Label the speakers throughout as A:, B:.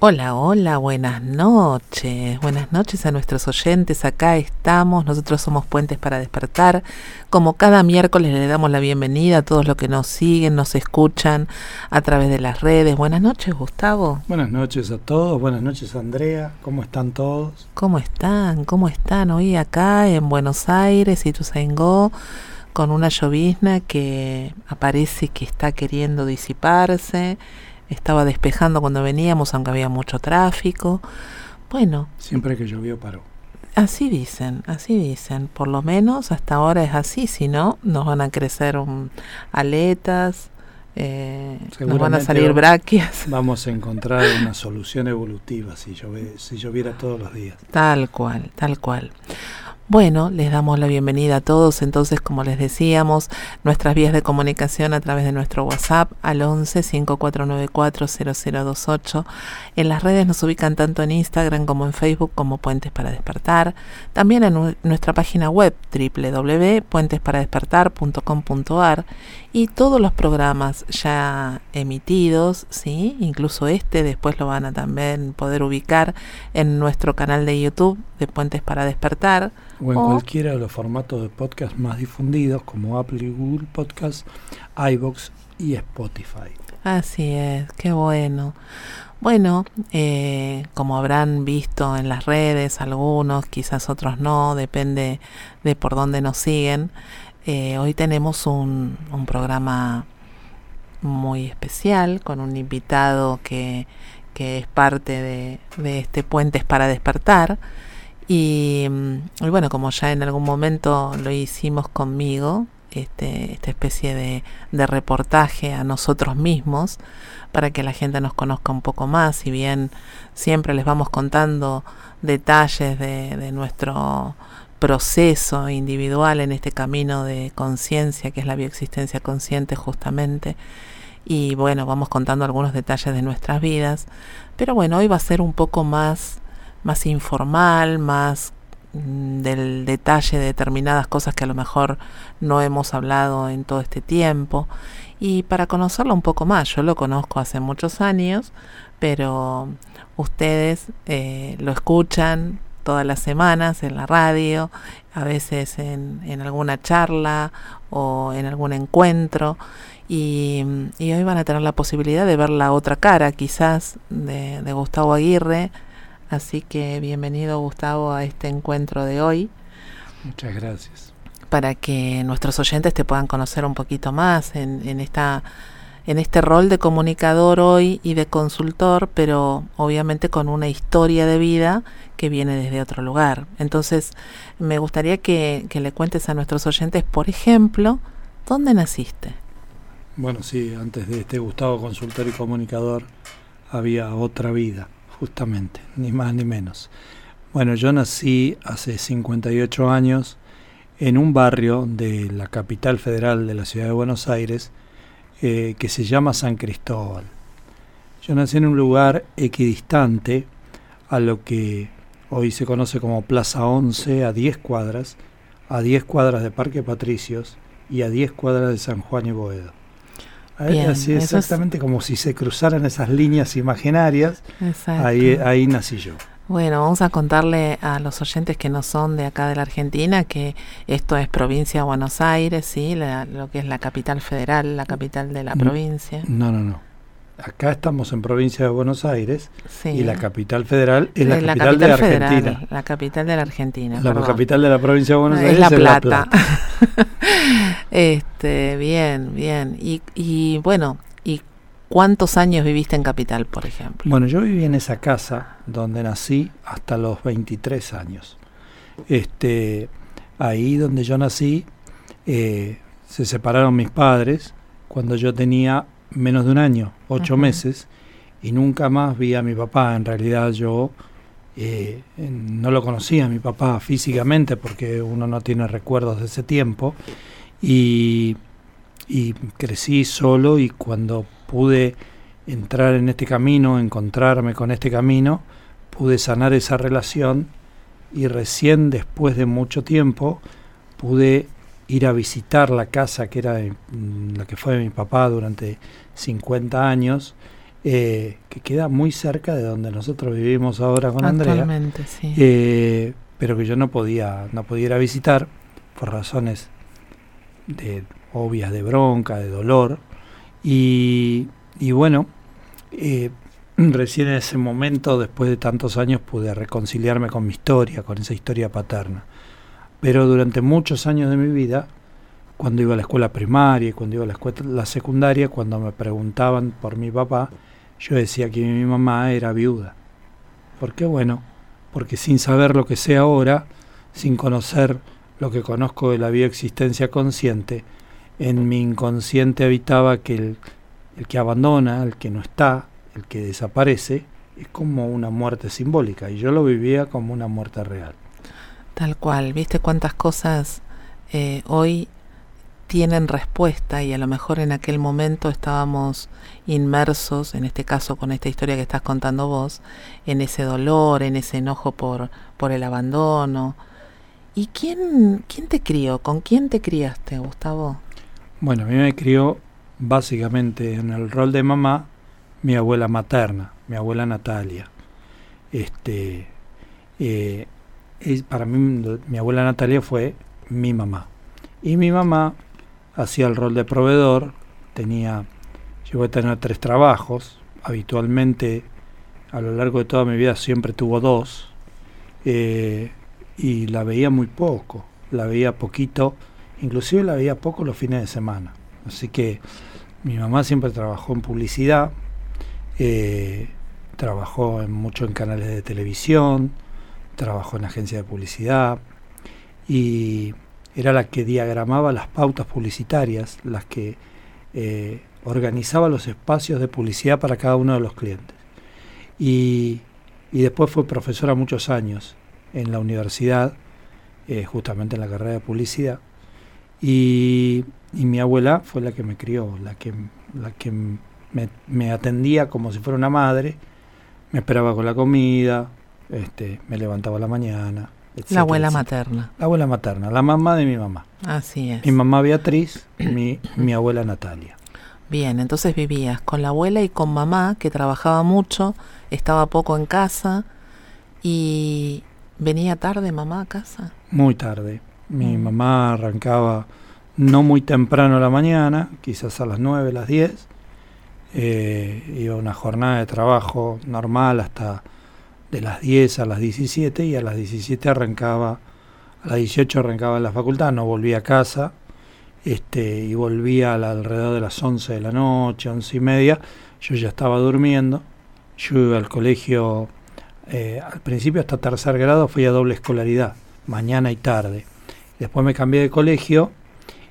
A: Hola, hola, buenas noches. Buenas noches a nuestros oyentes. Acá estamos. Nosotros somos Puentes para Despertar. Como cada miércoles le damos la bienvenida a todos los que nos siguen, nos escuchan a través de las redes. Buenas noches, Gustavo.
B: Buenas noches a todos. Buenas noches, Andrea. ¿Cómo están todos?
A: ¿Cómo están? ¿Cómo están hoy acá en Buenos Aires y Tuzaingó? Con una llovizna que aparece que está queriendo disiparse estaba despejando cuando veníamos, aunque había mucho tráfico. Bueno.
B: Siempre que llovió paró.
A: Así dicen, así dicen. Por lo menos hasta ahora es así, si no, nos van a crecer aletas, eh, nos van a salir braquias.
B: Vamos a encontrar una solución evolutiva si, si lloviera todos los días.
A: Tal cual, tal cual. Bueno, les damos la bienvenida a todos. Entonces, como les decíamos, nuestras vías de comunicación a través de nuestro WhatsApp al 11 5494 0028. En las redes nos ubican tanto en Instagram como en Facebook como Puentes para Despertar. También en nuestra página web www.puentesparadespertar.com.ar y todos los programas ya emitidos, ¿sí? incluso este, después lo van a también poder ubicar en nuestro canal de YouTube de Puentes para Despertar
B: o en cualquiera de los formatos de podcast más difundidos como Apple y Google Podcast, iBox y Spotify.
A: Así es, qué bueno. Bueno, eh, como habrán visto en las redes, algunos, quizás otros no, depende de por dónde nos siguen. Eh, hoy tenemos un, un, programa muy especial con un invitado que, que es parte de, de este Puentes para Despertar. Mm, y, bueno, como ya en algún momento lo hicimos conmigo, este, esta especie de, reportaje a nosotros mismos para que la gente nos conozca un poco más, si bien siempre les vamos contando detalles de, de nuestro proceso individual en este camino de conciencia que es la bioexistencia consciente justamente. Y bueno vamos contando algunos detalles de nuestras vidas. Pero bueno hoy va a ser un poco más más informal, más mm, del detalle de determinadas cosas que a lo mejor no hemos hablado en todo este tiempo y para conocerlo un poco más. Yo lo conozco hace muchos años, pero ustedes eh, lo escuchan todas las semanas en la radio, a veces en, alguna charla o en algún encuentro. Y, y, hoy van a tener la posibilidad de ver la otra cara quizás de, de Gustavo Aguirre, Así que bienvenido Gustavo a este encuentro de hoy.
B: Muchas gracias.
A: Para que nuestros oyentes te puedan conocer un poquito más en, en, esta, en este rol de comunicador hoy y de consultor, pero obviamente con una historia de vida que viene desde otro lugar. Entonces, me gustaría que, que le cuentes a nuestros oyentes, por ejemplo, ¿dónde naciste?
B: Bueno, sí, antes de este Gustavo consultor y comunicador había otra vida justamente, ni más ni menos. Bueno, yo nací hace 58 años en un barrio de la capital federal de la ciudad de Buenos Aires eh, que se llama San Cristóbal. Yo nací en un lugar equidistante a lo que hoy se conoce como Plaza 11, a 10 cuadras, a 10 cuadras de Parque Patricios y a 10 cuadras de San Juan y Boedo. Así exactamente como si se cruzaran esas líneas imaginarias. Ahí, ahí nací yo.
A: Bueno, vamos a contarle a los oyentes que no son de acá de la Argentina que esto es provincia de Buenos Aires, sí, lo que es la capital federal, la capital de la provincia.
B: No, no, no. Acá estamos en provincia de Buenos Aires y la capital federal es la, capital, de la Argentina.
A: La capital de la Argentina.
B: La capital de la provincia de Buenos Aires
A: es La Plata. este, bien, bien. Y, y bueno, ¿y cuántos años viviste en Capital, por ejemplo?
B: Bueno, yo viví en esa casa donde nací hasta los 23 años. Este, ahí donde yo nací, eh, se separaron mis padres cuando yo tenía menos de un año, ocho meses, y nunca más vi a mi papá. En realidad yo eh, no lo conocía a mi papá físicamente porque uno no tiene recuerdos de ese tiempo. Y, y crecí solo y cuando pude entrar en este camino, encontrarme con este camino, pude sanar esa relación y recién después de mucho tiempo pude ir a visitar la casa que era mm, la que fue mi papá durante 50 años, eh, que queda muy cerca de donde nosotros vivimos ahora con Andrea,
A: sí.
B: eh, pero que yo no podía, no podía ir a visitar por razones de, obvias de bronca, de dolor, y, y bueno, eh, recién en ese momento, después de tantos años, pude reconciliarme con mi historia, con esa historia paterna. Pero durante muchos años de mi vida, cuando iba a la escuela primaria cuando iba a la escuela la secundaria, cuando me preguntaban por mi papá, yo decía que mi mamá era viuda. ¿Por qué? Bueno, porque sin saber lo que sé ahora, sin conocer lo que conozco de la bioexistencia consciente, en mi inconsciente habitaba que el, el que abandona, el que no está, el que desaparece, es como una muerte simbólica y yo lo vivía como una muerte real.
A: Tal cual, viste cuántas cosas eh, hoy tienen respuesta y a lo mejor en aquel momento estábamos inmersos, en este caso con esta historia que estás contando vos, en ese dolor, en ese enojo por, por el abandono. ¿Y quién, quién te crió? ¿Con quién te criaste, Gustavo?
B: Bueno, a mí me crió básicamente en el rol de mamá mi abuela materna, mi abuela Natalia. Este, eh, para mí mi abuela Natalia fue mi mamá. Y mi mamá hacía el rol de proveedor, tenía, llegó a tener tres trabajos, habitualmente a lo largo de toda mi vida siempre tuvo dos, eh, y la veía muy poco, la veía poquito, inclusive la veía poco los fines de semana. Así que mi mamá siempre trabajó en publicidad, eh, trabajó en, mucho en canales de televisión, trabajó en agencias de publicidad y era la que diagramaba las pautas publicitarias, las que eh, organizaba los espacios de publicidad para cada uno de los clientes. Y, después fue profesora muchos años en la universidad, eh, justamente en la carrera de publicidad. Y, y, mi abuela fue la que me crió, la que, la que me, atendía como si fuera una madre, me esperaba con la comida, este, me levantaba a la mañana.
A: la abuela materna.
B: La abuela materna, la mamá de mi mamá.
A: Así es.
B: Mi mamá Beatriz, mi, mi abuela Natalia.
A: Bien, entonces vivías con la abuela y con mamá, que trabajaba mucho, estaba poco en casa y venía tarde mamá a casa.
B: Muy tarde. Mi mm. mamá arrancaba no muy temprano a la mañana, quizás a las 9, las 10, eh, iba una jornada de trabajo normal hasta de las 10 a las 17 y a las 17 arrancaba, a las 18 arrancaba en la facultad, no volvía a casa este, y volvía alrededor de las 11 de la noche, 11 y media, yo ya estaba durmiendo, yo iba al colegio, eh, al principio hasta tercer grado fui a doble escolaridad, mañana y tarde, después me cambié de colegio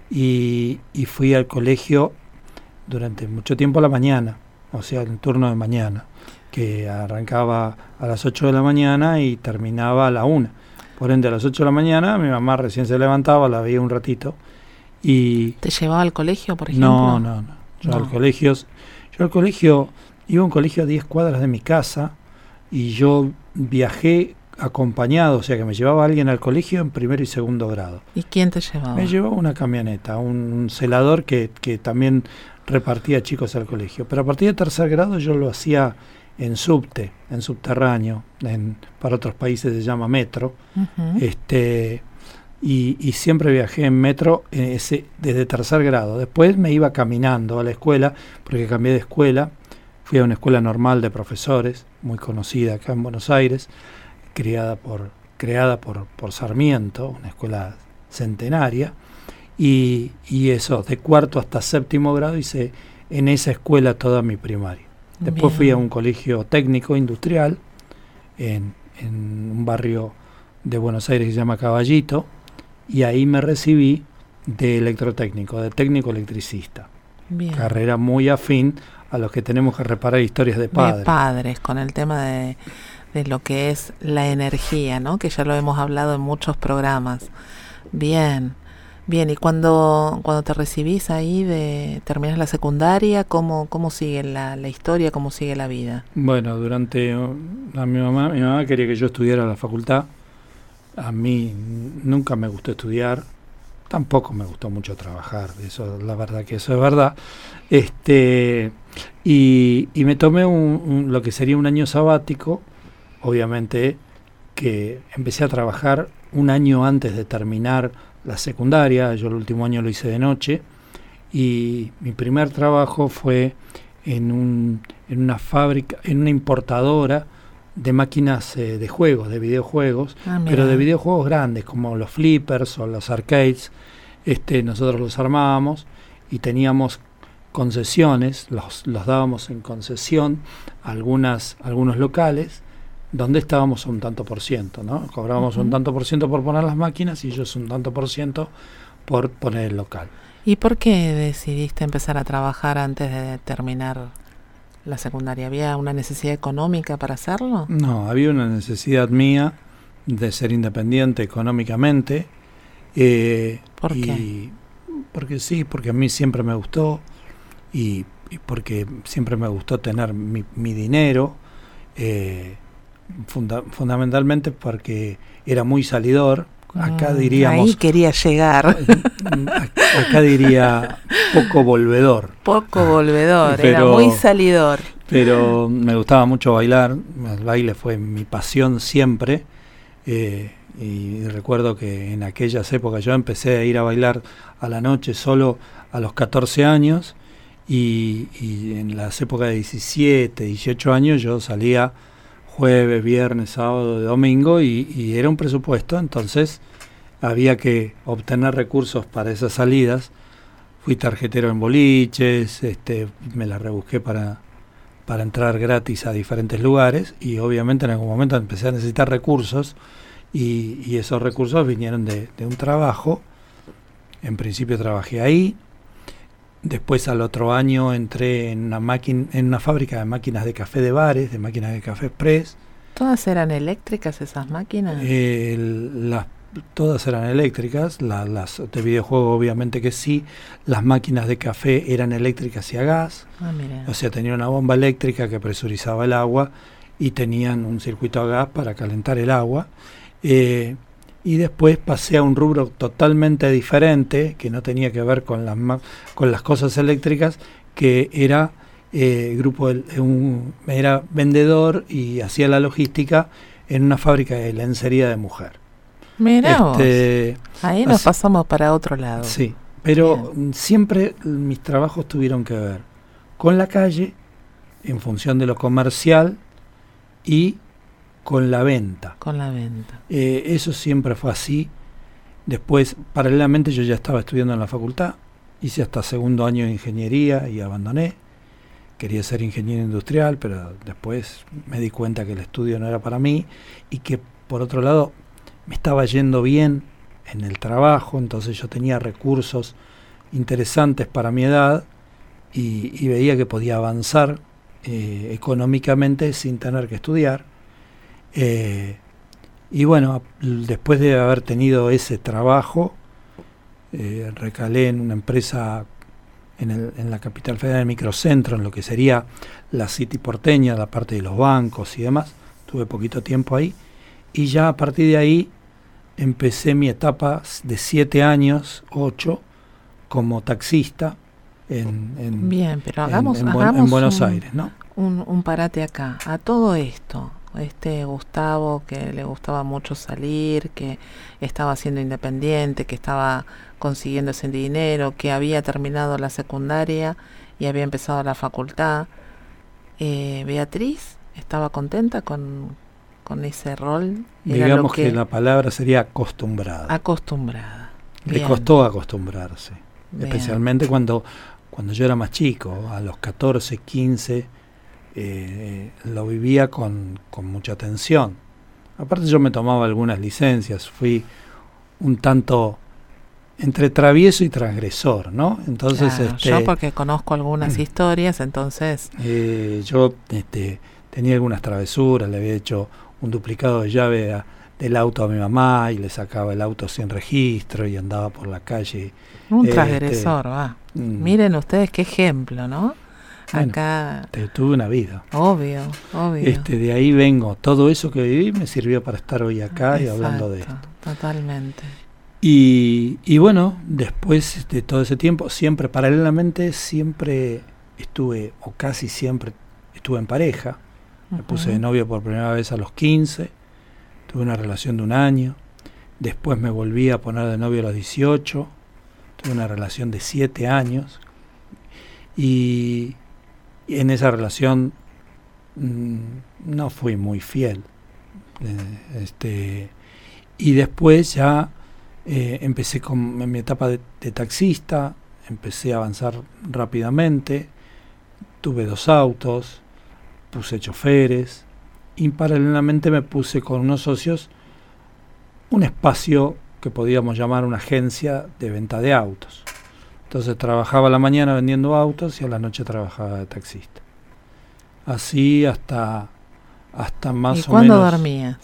B: y, y fui al colegio durante mucho tiempo a la mañana, o sea, el turno de mañana, que arrancaba a las 8 de la mañana y terminaba a la 1. Por ende, a las 8 de la mañana mi mamá recién se levantaba, la veía un ratito y...
A: ¿Te llevaba al colegio, por ejemplo?
B: No, no, no. Yo al colegio, yo al colegio, iba a un colegio a 10 cuadras de mi casa y yo viajé acompañado, o sea que me llevaba alguien al colegio en primero y segundo grado.
A: ¿Y quién te llevaba?
B: Me llevaba una camioneta, un, celador que, que también repartía chicos al colegio. Pero a partir de tercer grado yo lo hacía en subte, en subterráneo, en, para otros países se llama metro, este, y, siempre viajé en metro eh, ese, desde tercer grado. Después me iba caminando a la escuela, porque cambié de escuela, fui a una escuela normal de profesores, muy conocida acá en Buenos Aires, creada por, creada por, por Sarmiento, una escuela centenaria, y, eso, de cuarto hasta séptimo grado hice en esa escuela toda mi primaria. Después fui a un colegio técnico industrial en, un barrio de Buenos Aires que se llama Caballito y ahí me recibí de electrotécnico, de técnico electricista. Carrera muy afín a los que tenemos que reparar historias de padres.
A: De padres, con el tema de, de lo que es la energía, ¿no? Que ya lo hemos hablado en muchos programas. Bien. Bien, y cuando, cuando te recibís ahí, de terminas la secundaria, ¿cómo, cómo sigue la, la historia, cómo sigue la vida?
B: Bueno, durante a mi mamá, mi mamá quería que yo estudiara la facultad. A mí nunca me gustó estudiar, tampoco me gustó mucho trabajar, eso la verdad que eso es verdad. Este y, y me tomé un, lo que sería un año sabático, obviamente que empecé a trabajar un año antes de terminar la secundaria, yo el último año lo hice de noche y mi primer trabajo fue en, un, en una fábrica, en una importadora de máquinas eh, de juegos, de videojuegos,
A: Ah,
B: pero de videojuegos grandes como los flippers o los arcades. Este, nosotros los armábamos y teníamos concesiones, los, los dábamos en concesión a algunas, algunos locales donde estábamos un tanto por ciento, ¿no? Cobrábamos un tanto por ciento por poner las máquinas y ellos un tanto por ciento por poner el local.
A: ¿Y por qué decidiste empezar a trabajar antes de terminar la secundaria? ¿Había una necesidad económica para hacerlo?
B: No, había una necesidad mía de ser independiente económicamente. eh,
A: ¿Por
B: y
A: qué?
B: Porque sí, porque a mí siempre me gustó y, y porque siempre me gustó tener mi, mi dinero. eh, funda- fundamentalmente porque era muy salidor. Acá
A: Mm,
B: diríamos,
A: Ahí quería llegar.
B: acá diría poco volvedor.
A: Poco volvedor, era muy salidor.
B: pero me gustaba mucho bailar, el baile fue mi pasión siempre, eh, y recuerdo que en aquellas épocas yo empecé a ir a bailar a la noche solo a los 14 años, y, y en las épocas de 17, 18 años yo salía jueves, viernes, sábado, domingo, y, era un presupuesto, entonces había que obtener recursos para esas salidas. Fui tarjetero en boliches, este, me la rebusqué para, para entrar gratis a diferentes lugares y obviamente en algún momento empecé a necesitar recursos y, esos recursos vinieron de un trabajo. En principio trabajé ahí, después al otro año entré en una, máquina, en una fábrica de máquinas de café de bares, de máquinas de café express.
A: ¿Todas eran eléctricas esas máquinas?
B: Eh, las, todas eran eléctricas, la- las de videojuego obviamente que sí, las máquinas de café eran eléctricas y a gas.
A: ah, mira.
B: O sea, tenía una bomba eléctrica que presurizaba el agua y tenían un circuito a gas para calentar el agua. Eh, y después pasé a un rubro totalmente diferente, que no tenía que ver con las, con las cosas eléctricas, que era eh, grupo un- era vendedor y hacía la logística en una fábrica de lencería de mujer.
A: Mira vos.
B: Este,
A: Ahí nos
B: así-
A: pasamos para otro lado.
B: Sí, pero siempre mis trabajos tuvieron que ver con la calle, en función de lo comercial y con la venta.
A: Con la venta.
B: Eh, eso siempre fue así. Después, paralelamente, yo ya estaba estudiando en la facultad, hice hasta segundo año de ingeniería y abandoné. Quería ser ingeniero industrial, pero después me di cuenta que el estudio no era para mí y que, por otro lado, me estaba yendo bien en el trabajo, entonces yo tenía recursos interesantes para mi edad y, y veía que podía avanzar eh, económicamente sin tener que estudiar. Eh, y bueno, después de haber tenido ese trabajo, eh, recalé en una empresa en, el- en la capital federal, en el microcentro, en lo que sería la City porteña, la parte de los bancos y demás. Tuve poquito tiempo ahí. Y ya a partir de ahí empecé mi etapa de siete años, ocho, como taxista en, en-
A: Bien, pero hagamos,
B: en
A: hagamos
B: en Buenos
A: un,
B: Aires, ¿no?
A: un, un parate acá. A todo esto, este Gustavo que le gustaba mucho salir, que estaba siendo independiente, que estaba consiguiendo ese dinero, que había terminado la secundaria y había empezado la facultad. Eh, Beatriz estaba contenta con, con ese rol. Era
B: Digamos que, la palabra sería acostumbrada.
A: acostumbrada.
B: Le costó acostumbrarse,
A: bien.
B: especialmente cuando, cuando yo era más chico, a los 14, 15, eh, lo vivía con, con mucha tensión. Aparte yo me tomaba algunas licencias, fui un tanto entre travieso y transgresor, ¿no? Entonces,
A: Claro,
B: este,
A: Yo porque conozco algunas
B: Mm.
A: historias, entonces
B: eh, yo este, tenía algunas travesuras, le había hecho un duplicado de llave a- del auto a mi mamá y le sacaba el auto sin registro y andaba por la calle.
A: un
B: Este,
A: transgresor, va.
B: mm,
A: Miren ustedes qué ejemplo, ¿no?
B: Bueno.
A: Acá,
B: te- tuve una vida.
A: obvio, obvio.
B: Este, de ahí vengo. Todo eso que viví me sirvió para estar hoy acá y hablando de esto.
A: Totalmente.
B: Y, y, bueno, después de todo ese tiempo, siempre paralelamente, siempre estuve, o casi siempre estuve en pareja. Me puse de novio por primera vez a los 15, tuve una relación de un año, después me volví a poner de novio a los 18, tuve una relación de 7 años, y, en esa relación mm, no fui muy fiel. Eh, este, y después ya eh, empecé con mi etapa de, taxista, empecé a avanzar rápidamente, tuve dos autos, puse choferes y paralelamente me puse con unos socios un espacio que podíamos llamar una agencia de venta de autos. Entonces trabajaba a la mañana vendiendo autos y a la noche trabajaba de taxista. Así hasta, hasta más
A: ¿Y cuándo dormías?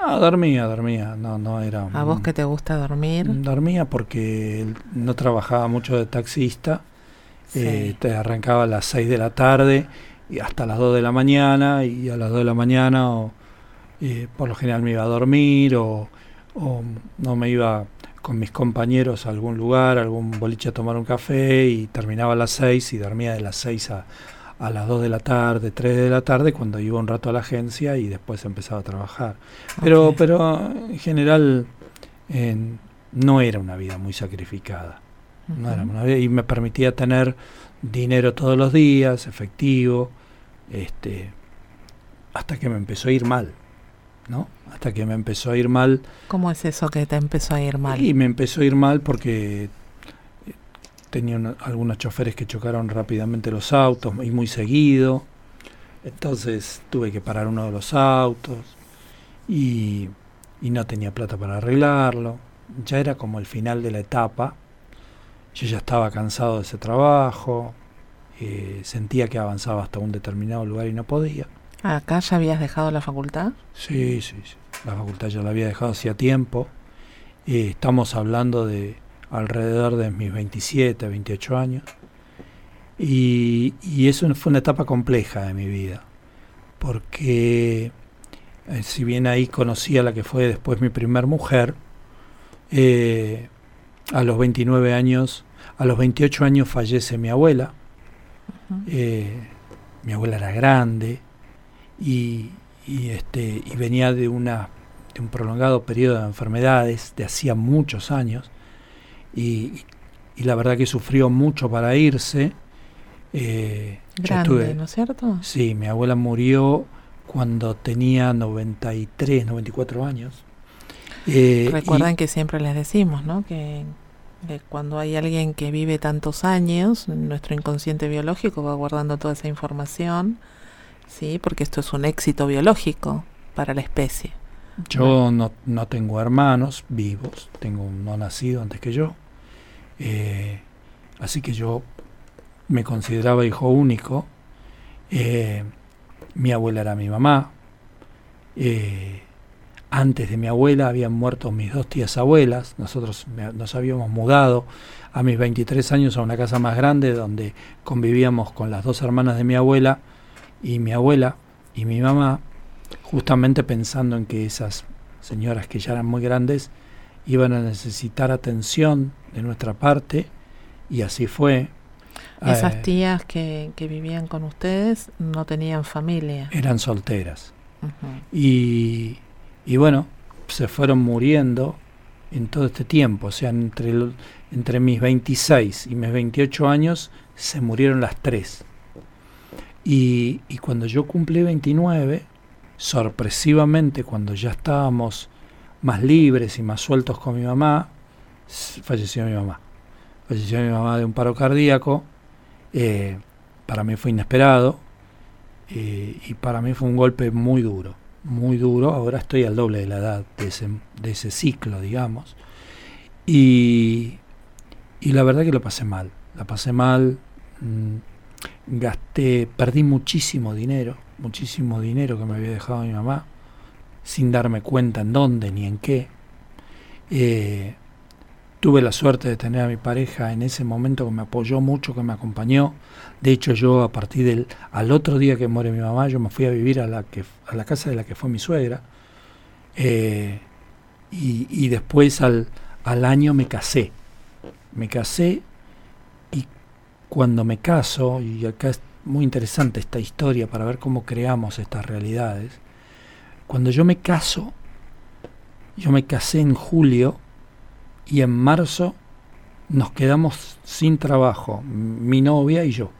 B: No, dormía, dormía, no, no era...
A: ¿A vos que te gusta dormir?
B: Dormía porque no trabajaba mucho de taxista, eh, te arrancaba a las 6 de la tarde y hasta las 2 de la mañana y a las 2 de la mañana o, eh, por lo general me iba a dormir o, o, no me iba con mis compañeros a algún lugar, a algún boliche a tomar un café y terminaba a las 6 y dormía de las 6 a a las 2 de la tarde, 3 de la tarde, cuando iba un rato a la agencia y después empezaba a trabajar. Pero, pero en general no era una vida muy sacrificada. no era una vida, y me permitía tener dinero todos los días, efectivo, este, hasta que me empezó a ir mal. ¿No? Hasta que me empezó a ir mal.
A: ¿Cómo es eso que te empezó a ir mal?
B: Y me empezó a ir mal porque tenían algunos choferes que chocaron rápidamente los autos y muy seguido. Entonces tuve que parar uno de los autos y, no tenía plata para arreglarlo. Ya era como el final de la etapa. Yo ya estaba cansado de ese trabajo. Eh, sentía que avanzaba hasta un determinado lugar y no podía.
A: ¿Acá ya habías dejado la facultad?
B: Sí, sí, sí. La facultad ya la había dejado hacía tiempo. Eh, estamos hablando de alrededor de mis 27, 28 años. Y, eso fue una etapa compleja de mi vida, porque eh, si bien ahí conocí a la que fue después mi primer mujer, eh, a los 29 años, a los 28 años fallece mi abuela. Mi abuela era grande y, este, y venía de, una, de un prolongado periodo de enfermedades de hacía muchos años y, la verdad que sufrió mucho para irse.
A: Eh, Grande, ¿no es cierto?
B: Sí, mi abuela murió cuando tenía 93, 94 años.
A: Eh, Recuerden que siempre les decimos, ¿no? Que, cuando hay alguien que vive tantos años, nuestro inconsciente biológico va guardando toda esa información, ¿sí? Porque esto es un éxito biológico para la especie.
B: Yo no, no tengo hermanos vivos, tengo un no nacido antes que yo. Eh, así que yo me consideraba hijo único. Eh, mi abuela era mi mamá. Eh, antes de mi abuela habían muerto mis dos tías abuelas. Nosotros nos habíamos mudado a mis 23 años a una casa más grande donde convivíamos con las dos hermanas de mi abuela y mi abuela y mi mamá, justamente pensando en que esas señoras que ya eran muy grandes iban a necesitar atención de nuestra parte y así fue.
A: Esas eh, tías que, que, vivían con ustedes no tenían familia.
B: Eran solteras. y, y, bueno, se fueron muriendo en todo este tiempo. O sea, entre, entre mis 26 y mis 28 años se murieron las tres. Y, cuando yo cumplí 29, sorpresivamente, cuando ya estábamos más libres y más sueltos con mi mamá, falleció mi mamá. Falleció mi mamá de un paro cardíaco. Eh, para mí fue inesperado eh, y para mí fue un golpe muy duro, muy duro. Ahora estoy al doble de la edad de ese, de ese ciclo, digamos. Y, y la verdad que lo pasé mal. La pasé mal. Gasté, perdí muchísimo dinero, muchísimo dinero que me había dejado mi mamá sin darme cuenta en dónde ni en qué. Eh, tuve la suerte de tener a mi pareja en ese momento que me apoyó mucho, que me acompañó. De hecho, yo a partir del al otro día que muere mi mamá, yo me fui a vivir a la que a la casa de la que fue mi suegra. Eh, y, después al, al año me casé. Me casé y cuando me caso, y acá es muy interesante esta historia para ver cómo creamos estas realidades, cuando yo me caso, yo me casé en julio y en marzo nos quedamos sin trabajo, mi novia y yo.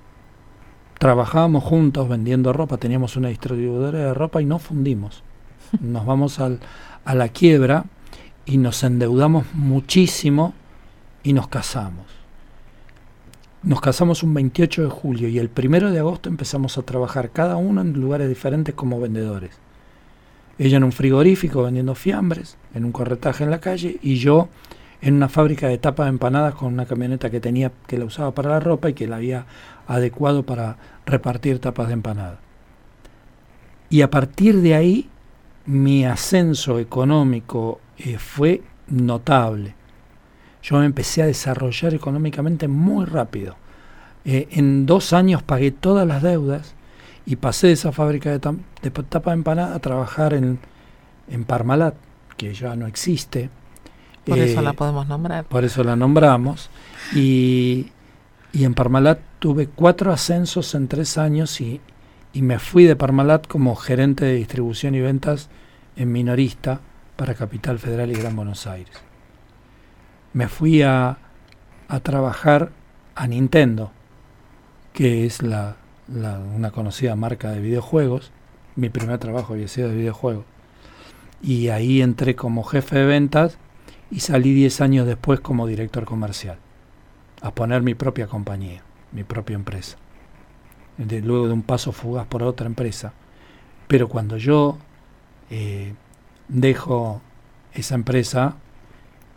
B: Trabajábamos juntos vendiendo ropa, teníamos una distribuidora de ropa y no fundimos. Nos vamos al, a la quiebra y nos endeudamos muchísimo y nos casamos. Nos casamos un 28 de julio y el 1 de agosto empezamos a trabajar cada uno en lugares diferentes como vendedores. Ella en un frigorífico vendiendo fiambres, en un corretaje en la calle y yo en una fábrica de tapas de empanadas con una camioneta que tenía que la usaba para la ropa y que la había adecuado para repartir tapas de empanada. Y a partir de ahí mi ascenso económico eh, fue notable. Yo me empecé a desarrollar económicamente muy rápido. Eh, en dos años pagué todas las deudas y pasé de esa fábrica de, de tapa de empanada a trabajar en, en Parmalat, que ya no existe.
A: Por eso la eh, podemos nombrar.
B: Por eso la nombramos. Y, y en Parmalat tuve cuatro ascensos en tres años y, y me fui de Parmalat como gerente de distribución y ventas en minorista para Capital Federal y Gran Buenos Aires. Me fui a, a trabajar a Nintendo, que es la, una conocida marca de videojuegos. Mi primer trabajo había sido de videojuegos. Y ahí entré como jefe de ventas y salí 10 años después como director comercial, a poner mi propia compañía, mi propia empresa. luego de un paso fugaz por otra empresa. Pero cuando yo eh, dejo esa empresa,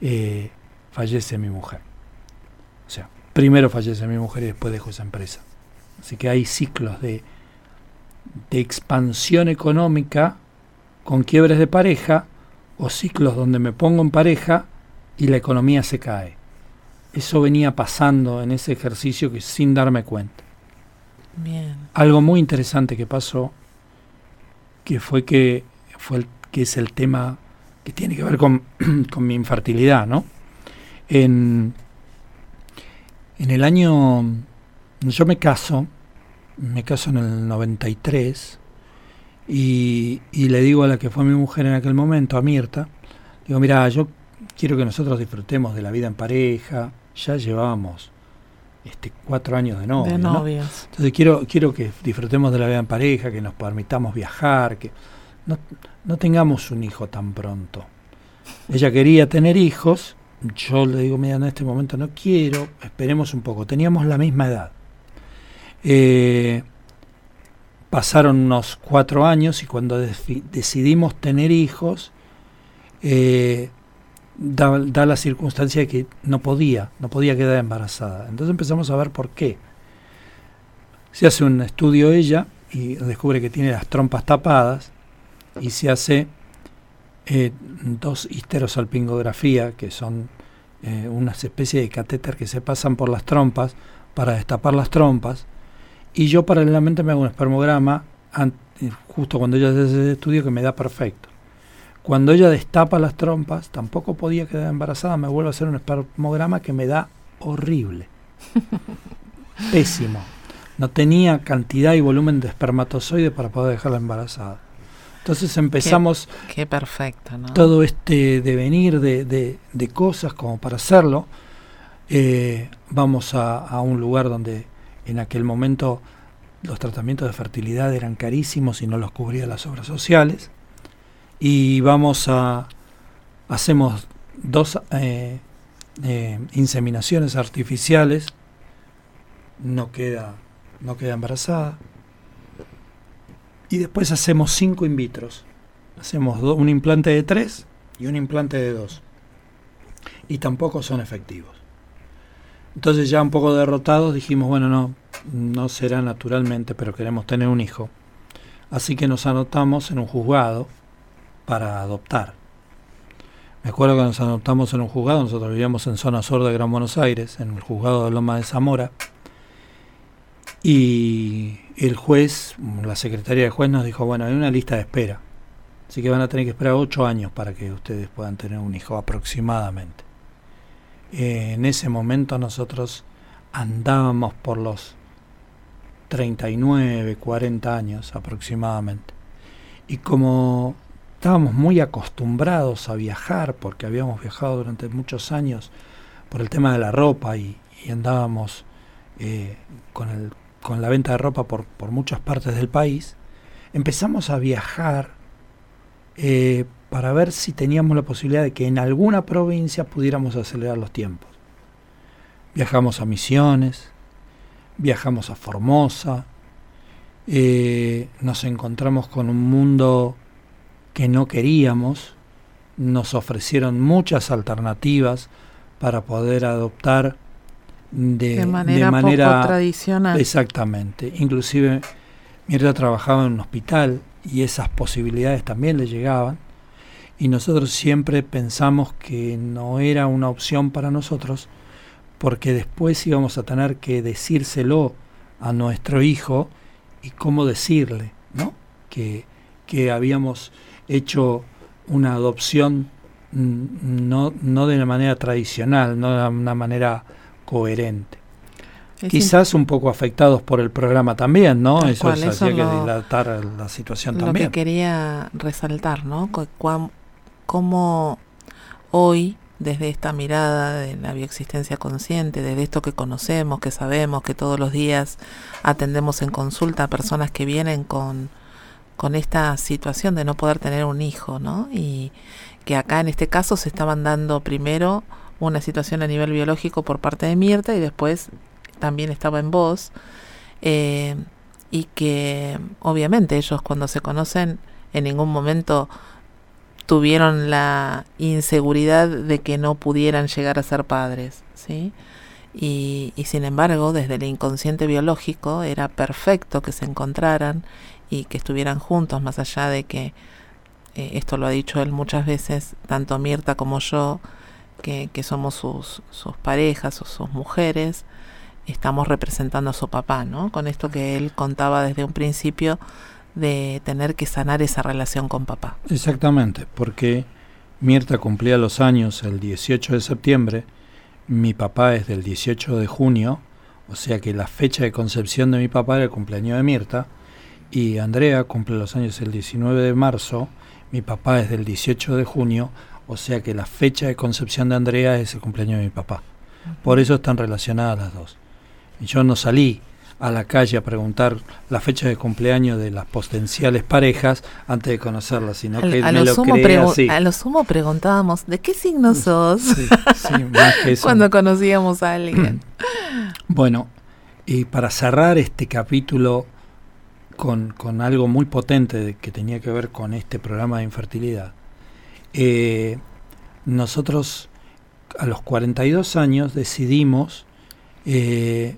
B: eh, fallece mi mujer. O sea, primero fallece mi mujer y después dejo esa empresa. Así que hay ciclos de, de expansión económica con quiebres de pareja o ciclos donde me pongo en pareja y la economía se cae. Eso venía pasando en ese ejercicio que sin darme cuenta. Algo muy interesante que pasó, que fue que fue el, que es el tema que tiene que ver con, con mi infertilidad, ¿no? En, en el año yo me caso, me caso en el 93 y, y le digo a la que fue mi mujer en aquel momento, a Mirta, digo, mira, yo quiero que nosotros disfrutemos de la vida en pareja, ya llevábamos este, cuatro años de novia. Entonces quiero, quiero que disfrutemos de la vida en pareja, que nos permitamos viajar, que no, no tengamos un hijo tan pronto. Ella quería tener hijos, yo le digo, mira, en este momento no quiero, esperemos un poco. Teníamos la misma edad. Eh, pasaron unos cuatro años y cuando decidimos tener hijos, eh, da, la circunstancia de que no podía, no podía quedar embarazada. Entonces empezamos a ver por qué. Se hace un estudio ella y descubre que tiene las trompas tapadas y se hace eh, dos histerosalpingografía, que son unas especies de catéter que se pasan por las trompas para destapar las trompas y yo paralelamente me hago un espermograma justo cuando ella hace ese estudio que me da perfecto. Cuando ella destapa las trompas, tampoco podía quedar embarazada, me vuelvo a hacer un espermograma que me da horrible. Pésimo. No tenía cantidad y volumen de espermatozoide para poder dejarla embarazada. Entonces empezamos
A: qué, perfecto,
B: todo este devenir de, de, cosas como para hacerlo. Eh, vamos a, a un lugar donde en aquel momento los tratamientos de fertilidad eran carísimos y no los cubría las obras sociales. Y vamos a, hacemos dos eh, eh, inseminaciones artificiales, no queda, no queda embarazada. Y después hacemos cinco in vitros. Hacemos un implante de tres y un implante de dos. Y tampoco son efectivos. Entonces ya un poco derrotados dijimos, bueno, no, no será naturalmente, pero queremos tener un hijo. Así que nos anotamos en un juzgado para adoptar. Me acuerdo que nos anotamos en un juzgado, nosotros vivíamos en zona sur de Gran Buenos Aires, en el juzgado de Loma de Zamora, y el juez, la secretaria de juez nos dijo, bueno, hay una lista de espera, así que van a tener que esperar ocho años para que ustedes puedan tener un hijo aproximadamente. eh, en ese momento nosotros andábamos por los 39, 40 años aproximadamente. Y como estábamos muy acostumbrados a viajar, porque habíamos viajado durante muchos años por el tema de la ropa y, andábamos eh, con, el, con la venta de ropa por, por muchas partes del país, empezamos a viajar eh, para ver si teníamos la posibilidad de que en alguna provincia pudiéramos acelerar los tiempos. Viajamos a Misiones, viajamos a Formosa, eh, nos encontramos con un mundo que no queríamos, nos ofrecieron muchas alternativas para poder adoptar de,
A: manera, tradicional.
B: Exactamente. Inclusive Mirta trabajaba en un hospital y esas posibilidades también le llegaban. Y nosotros siempre pensamos que no era una opción para nosotros porque después íbamos a tener que decírselo a nuestro hijo y cómo decirle, ¿no? Que, que habíamos hecho una adopción no, no de una manera tradicional, no de una manera coherente. Quizás un poco afectados por el programa también, ¿no?
A: Eso
B: es
A: hacía
B: que dilatar la situación
A: lo
B: también.
A: Lo que quería resaltar, ¿no? Cómo hoy, desde esta mirada de la bioexistencia consciente, desde esto que conocemos, que sabemos, que todos los días atendemos en consulta a personas que vienen con, con esta situación de no poder tener un hijo, ¿no? Y que acá en este caso se estaban dando primero una situación a nivel biológico por parte de Mirta y después también estaba en voz, eh, y que obviamente ellos cuando se conocen en ningún momento tuvieron la inseguridad de que no pudieran llegar a ser padres, ¿sí? Y, y, sin embargo, desde el inconsciente biológico era perfecto que se encontraran y que estuvieran juntos, más allá de que, eh, esto lo ha dicho él muchas veces, tanto Mirta como yo, que, somos sus, sus parejas o sus mujeres, estamos representando a su papá, ¿no? Con esto que él contaba desde un principio de tener que sanar esa relación con papá.
B: Exactamente, porque Mirta cumplía los años el 18 de septiembre, mi papá es del 18 de junio, o sea que la fecha de concepción de mi papá era el cumpleaños de Mirta, y Andrea cumple los años el 19 de marzo, mi papá es del 18 de junio, o sea que la fecha de concepción de Andrea es el cumpleaños de mi papá. Por eso están relacionadas las dos. Y yo no salí a la calle a preguntar la fecha de cumpleaños de las potenciales parejas antes de conocerlas, sino que
A: a
B: me lo,
A: así. A lo sumo preguntábamos, ¿de qué signo sos? Cuando conocíamos a alguien.
B: bueno, y para cerrar este capítulo con, con algo muy potente que tenía que ver con este programa de infertilidad, eh, nosotros a los 42 años decidimos eh,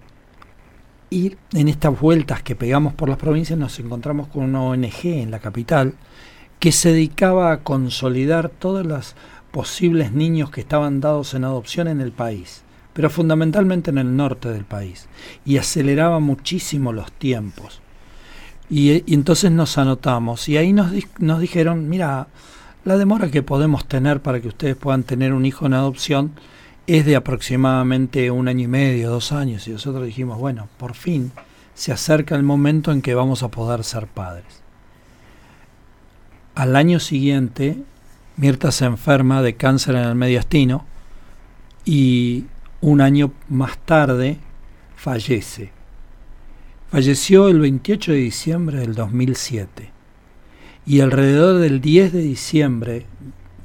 B: y en estas vueltas que pegamos por las provincias nos encontramos con una ONG en la capital que se dedicaba a consolidar todos los posibles niños que estaban dados en adopción en el país, pero fundamentalmente en el norte del país, y aceleraba muchísimo los tiempos. Y, entonces nos anotamos y ahí nos, nos dijeron, mira, la demora que podemos tener para que ustedes puedan tener un hijo en adopción es de aproximadamente un año y medio, dos años, y nosotros dijimos, bueno, por fin se acerca el momento en que vamos a poder ser padres. Al año siguiente, Mirta se enferma de cáncer en el mediastino y un año más tarde fallece. Falleció el 28 de diciembre del 2007 y alrededor del 10 de diciembre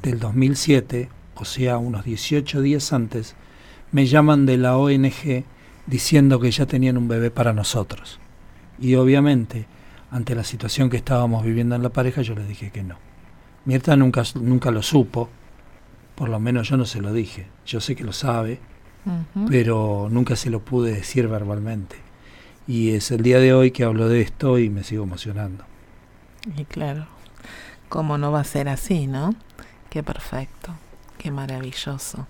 B: del 2007 o sea, unos 18 días antes, me llaman de la ONG diciendo que ya tenían un bebé para nosotros. Y obviamente, ante la situación que estábamos viviendo en la pareja, yo les dije que no. Mirta nunca, nunca lo supo, por lo menos yo no se lo dije. Yo sé que lo sabe, pero nunca se lo pude decir verbalmente. Y es el día de hoy que hablo de esto y me sigo emocionando.
A: Y claro, ¿cómo no va a ser así, no? Qué perfecto. Qué maravilloso.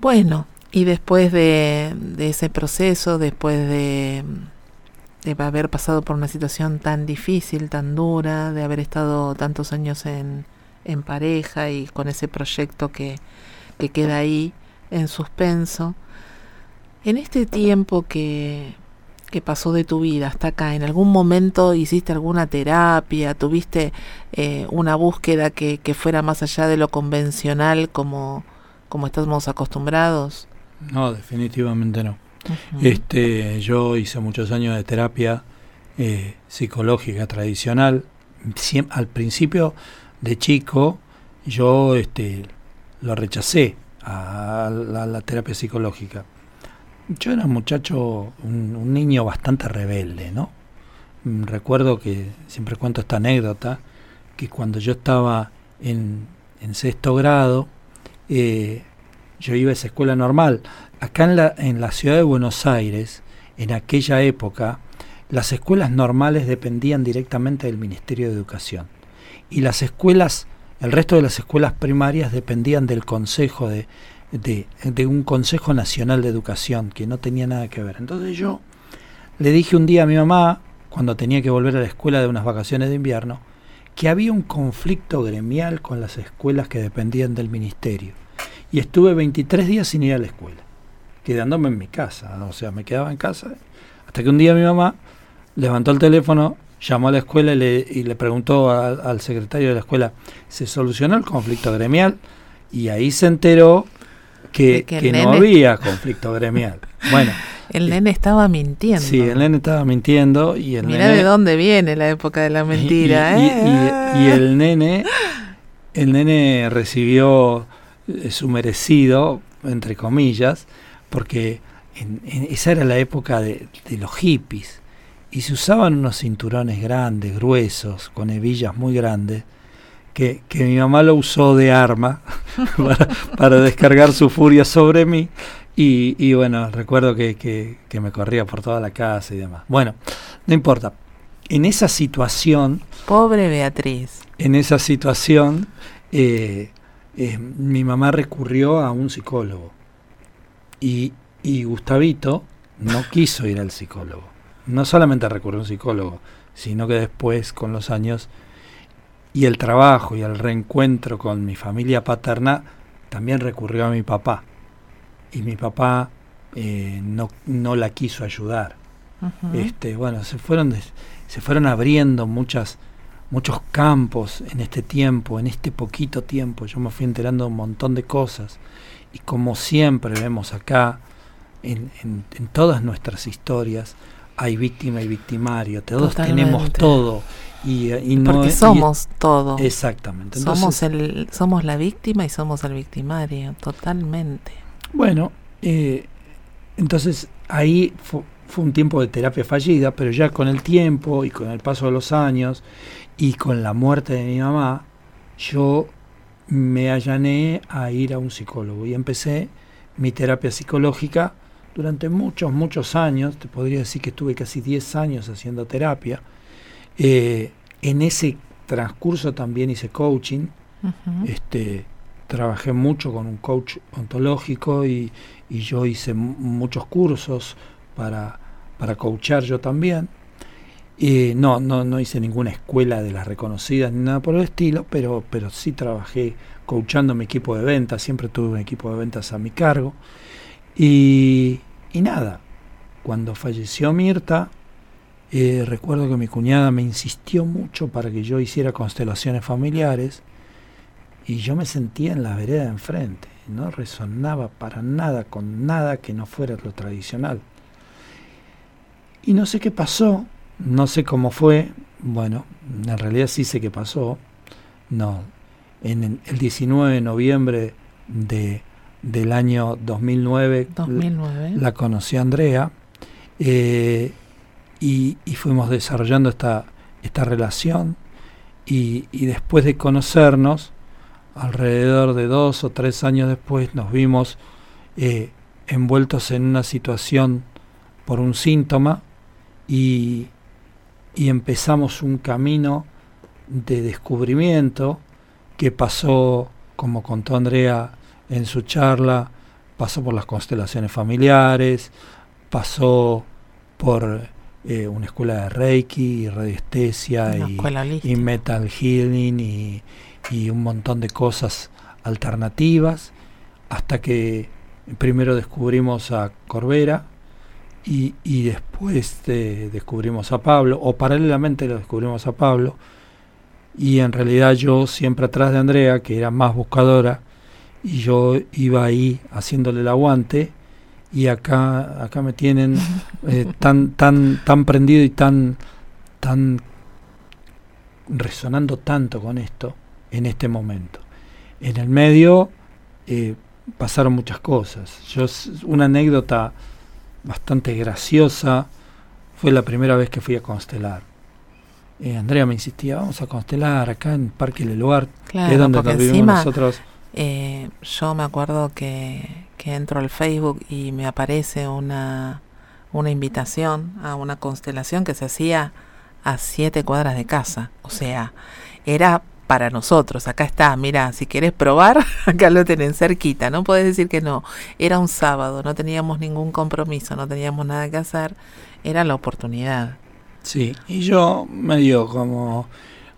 A: Bueno, y después de, ese proceso, después de, de, haber pasado por una situación tan difícil, tan dura, de haber estado tantos años en, en pareja y con ese proyecto que, que queda ahí, en suspenso. En este tiempo que, que pasó de tu vida hasta acá, ¿en algún momento hiciste alguna terapia? ¿Tuviste eh, una búsqueda que, que, fuera más allá de lo convencional como, como estamos acostumbrados?
B: No, definitivamente no. Este, yo hice muchos años de terapia eh, psicológica tradicional. al principio de chico yo este, lo rechacé a la, terapia psicológica. Yo era un muchacho, un, niño bastante rebelde, ¿no? Mm, recuerdo que siempre cuento esta anécdota, que cuando yo estaba en, en sexto grado, eh, yo iba a esa escuela normal. Acá en la, en la ciudad de Buenos Aires, en aquella época, las escuelas normales dependían directamente del Ministerio de Educación. Y las escuelas, el resto de las escuelas primarias dependían del Consejo de, de, un Consejo Nacional de Educación, que no tenía nada que ver. Entonces yo le dije un día a mi mamá, cuando tenía que volver a la escuela de unas vacaciones de invierno, que había un conflicto gremial con las escuelas que dependían del ministerio. Y estuve 23 días sin ir a la escuela, quedándome en mi casa, o sea, me quedaba en casa, hasta que un día mi mamá levantó el teléfono, llamó a la escuela y le, preguntó al secretario de la escuela, ¿se solucionó el conflicto gremial? Y ahí se enteró que, no había conflicto gremial. Bueno.
A: El nene estaba mintiendo.
B: Sí, el nene estaba mintiendo y el
A: Mira de dónde viene la época de la mentira,
B: y, ¿eh? el nene, el nene recibió eh, su merecido, entre comillas, porque esa era la época de, de los hippies y se usaban unos cinturones grandes, gruesos, con hebillas muy grandes, que, mi mamá lo usó de arma para, descargar su furia sobre mí. Y, bueno, recuerdo que, me corría por toda la casa y demás. Bueno, no importa. En esa situación...
A: Pobre Beatriz.
B: En esa situación, eh, eh, mi mamá recurrió a un psicólogo. Y, y Gustavito no quiso ir al psicólogo no solamente recurrió a un psicólogo, sino que después, con los años, y el trabajo y el reencuentro con mi familia paterna, también recurrió a mi papá. Y mi papá eh, no, no la quiso ayudar. este, bueno, se fueron, se fueron abriendo muchas, muchos campos en este tiempo, en este poquito tiempo. Yo me fui enterando de un montón de cosas. Y como siempre vemos acá, en, en, en todas nuestras historias, hay víctima y victimario, todos tenemos todo. Y, y
A: no, Porque somos todo.
B: Exactamente.
A: somos, el, somos la víctima y somos el victimario, totalmente.
B: Bueno, eh, entonces ahí fue, un tiempo de terapia fallida, pero ya con el tiempo y con el paso de los años y con la muerte de mi mamá, yo me allané a ir a un psicólogo y empecé mi terapia psicológica durante muchos, muchos años, te podría decir que estuve casi 10 años haciendo terapia. Eh, en ese transcurso también hice coaching. este, trabajé mucho con un coach ontológico y, yo hice muchos cursos para, para coachar yo también. y no, no, no hice ninguna escuela de las reconocidas ni nada por el estilo, pero, pero sí trabajé coachando mi equipo de ventas, siempre tuve un equipo de ventas a mi cargo. Y, nada, cuando falleció Mirta, eh, recuerdo que mi cuñada me insistió mucho para que yo hiciera constelaciones familiares y yo me sentía en la vereda de enfrente, no resonaba para nada con nada que no fuera lo tradicional. Y no sé qué pasó, no sé cómo fue, bueno, en realidad sí sé qué pasó, no, en el 19 de noviembre de del año 2009, La, conocí Andrea. Eh, y, fuimos desarrollando esta, esta relación. Y, después de conocernos, alrededor de dos o tres años después nos vimos eh, envueltos en una situación por un síntoma y, y empezamos un camino de descubrimiento que pasó, como contó Andrea, en su charla, pasó por las constelaciones familiares, pasó por eh, una escuela de Reiki y radiestesia y, metal healing y, y, un montón de cosas alternativas, hasta que Primero descubrimos a Corbera y, y después descubrimos a Pablo, o paralelamente lo descubrimos a Pablo. Y en realidad yo siempre atrás de Andrea, que era más buscadora, y yo iba ahí haciéndole el aguante y acá acá me tienen eh, tan tan tan prendido y tan tan resonando tanto con esto en este momento en el medio eh, pasaron muchas cosas. Yo una anécdota bastante graciosa fue la primera vez que fui a constelar. Eh, Andrea me insistía, vamos a constelar acá en Parque Leluar,
A: claro,
B: que es donde nos vivimos nosotros.
A: Eh, yo me acuerdo que, que entro al Facebook y me aparece una, una invitación a una constelación que se hacía a siete cuadras de casa. O sea, era para nosotros. Acá está, mira, si quieres probar, acá lo tienen cerquita, no puedes decir que no. Era un sábado, no teníamos ningún compromiso, no teníamos nada que hacer, era la oportunidad.
B: Sí, y yo medio como,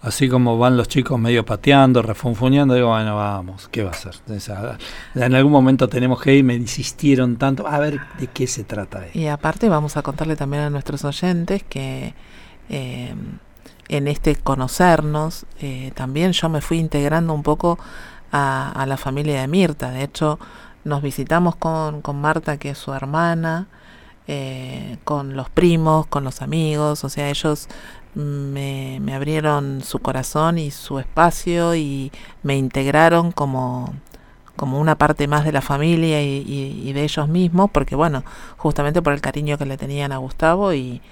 B: así como van los chicos medio pateando, refunfuñando, digo, bueno, vamos, ¿qué va a ser? En algún momento tenemos que ir, me insistieron tanto, a ver de qué se trata. Esto.
A: Y aparte vamos a contarle también a nuestros oyentes que... Eh, en este conocernos, eh, también yo me fui integrando un poco a, la familia de Mirta. De hecho, nos visitamos con, con Marta, que es su hermana, eh, con los primos, con los amigos, o sea, ellos me, me, abrieron su corazón y su espacio y me integraron como, como una parte más de la familia y, y, y de ellos mismos, porque bueno, justamente por el cariño que le tenían a Gustavo y,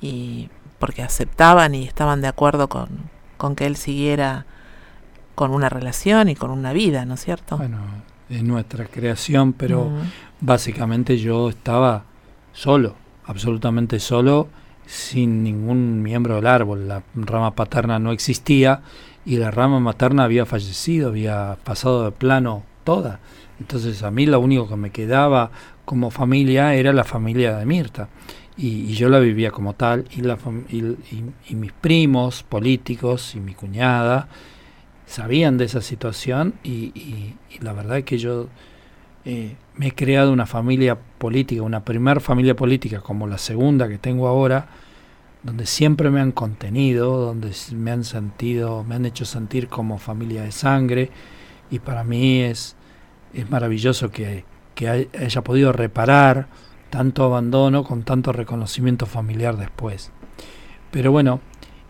A: y porque aceptaban y estaban de acuerdo con, con que él siguiera con una relación y con una vida, ¿no es cierto?
B: Bueno, es nuestra creación, pero uh -huh. básicamente yo estaba solo, absolutamente solo, sin ningún miembro del árbol. La rama paterna no existía y la rama materna había fallecido, había pasado de plano toda. Entonces a mí lo único que me quedaba como familia era la familia de Mirta y, yo la vivía como tal y, la, y, y, mis primos políticos y mi cuñada sabían de esa situación y, la verdad es que yo eh, me he creado una familia política, una primer familia política como la segunda que tengo ahora, donde siempre me han contenido, donde me han sentido, me han hecho sentir como familia de sangre y para mí es, es maravilloso que, que haya podido reparar tanto abandono con tanto reconocimiento familiar después. Pero bueno,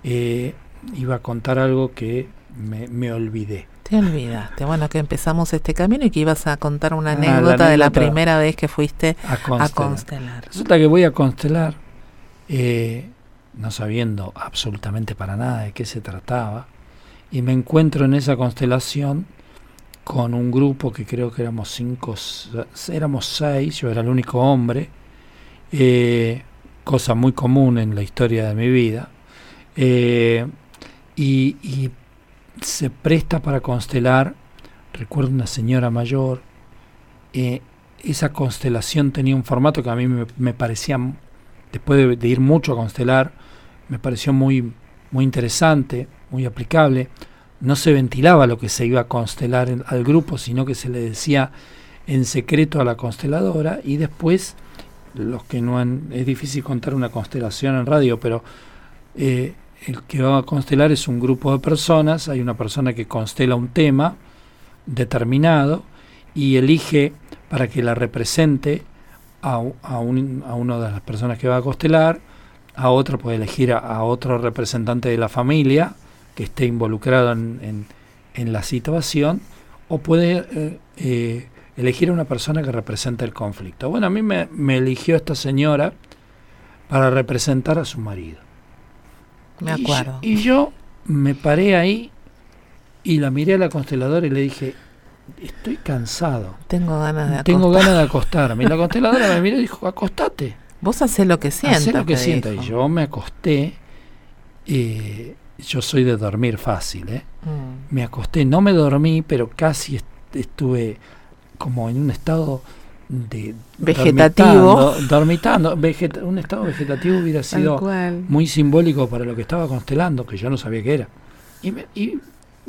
B: eh, iba a contar algo que me, me, olvidé.
A: Te olvidaste. Bueno, que empezamos este camino y que ibas a contar una anécdota, ah, la anécdota de la primera vez que fuiste a constelar. A constelar.
B: Resulta que voy a constelar, eh, no sabiendo absolutamente para nada de qué se trataba, y me encuentro en esa constelación con un grupo que creo que éramos cinco, éramos seis, yo era el único hombre, eh, cosa muy común en la historia de mi vida, eh, y, y, se presta para constelar, recuerdo una señora mayor, eh, esa constelación tenía un formato que a mí me, parecía, después de, ir mucho a constelar, me pareció muy, muy interesante, muy aplicable, no se ventilaba lo que se iba a constelar al grupo, sino que se le decía en secreto a la consteladora y después los que no han, es difícil contar una constelación en radio, pero eh, el que va a constelar es un grupo de personas, hay una persona que constela un tema determinado y elige para que la represente a, a, un, a una de las personas que va a constelar, a otra puede elegir a, otro representante de la familia, que esté involucrado en, en, la situación o puede eh, eh, elegir a una persona que represente el conflicto. Bueno, a mí me, me, eligió esta señora para representar a su marido.
A: Me acuerdo.
B: Y yo, y yo me paré ahí y la miré a la consteladora y le dije, estoy cansado.
A: Tengo ganas de
B: Tengo acostar. ganas de acostarme. Y la consteladora me miró y dijo, acostate.
A: Vos hacés lo que sientas.
B: Hacé lo que sientas. Y yo me acosté. Eh, yo soy de dormir fácil, ¿eh? Mm. Me acosté, no me dormí, pero casi est estuve como en un estado de
A: vegetativo,
B: dormitando, un estado vegetativo hubiera sido muy simbólico para lo que estaba constelando, que yo no sabía qué era. Y, me, y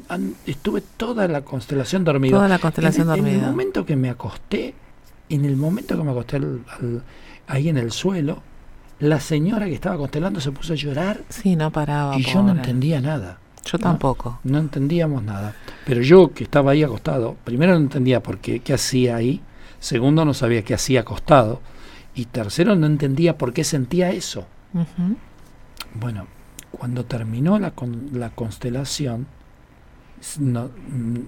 B: an, estuve toda la constelación dormida.
A: Toda la constelación
B: en,
A: dormida.
B: En el momento que me acosté en el momento que me acosté ahí en el suelo, la señora que estaba constelando se puso a llorar.
A: Sí, no paraba.
B: Y yo no entendía nada.
A: Yo tampoco.
B: No entendíamos nada. Pero yo que estaba ahí acostado, primero no entendía por qué, qué hacía ahí. Segundo, no sabía qué hacía acostado. Y tercero, no entendía por qué sentía eso. Bueno, cuando terminó la, la constelación,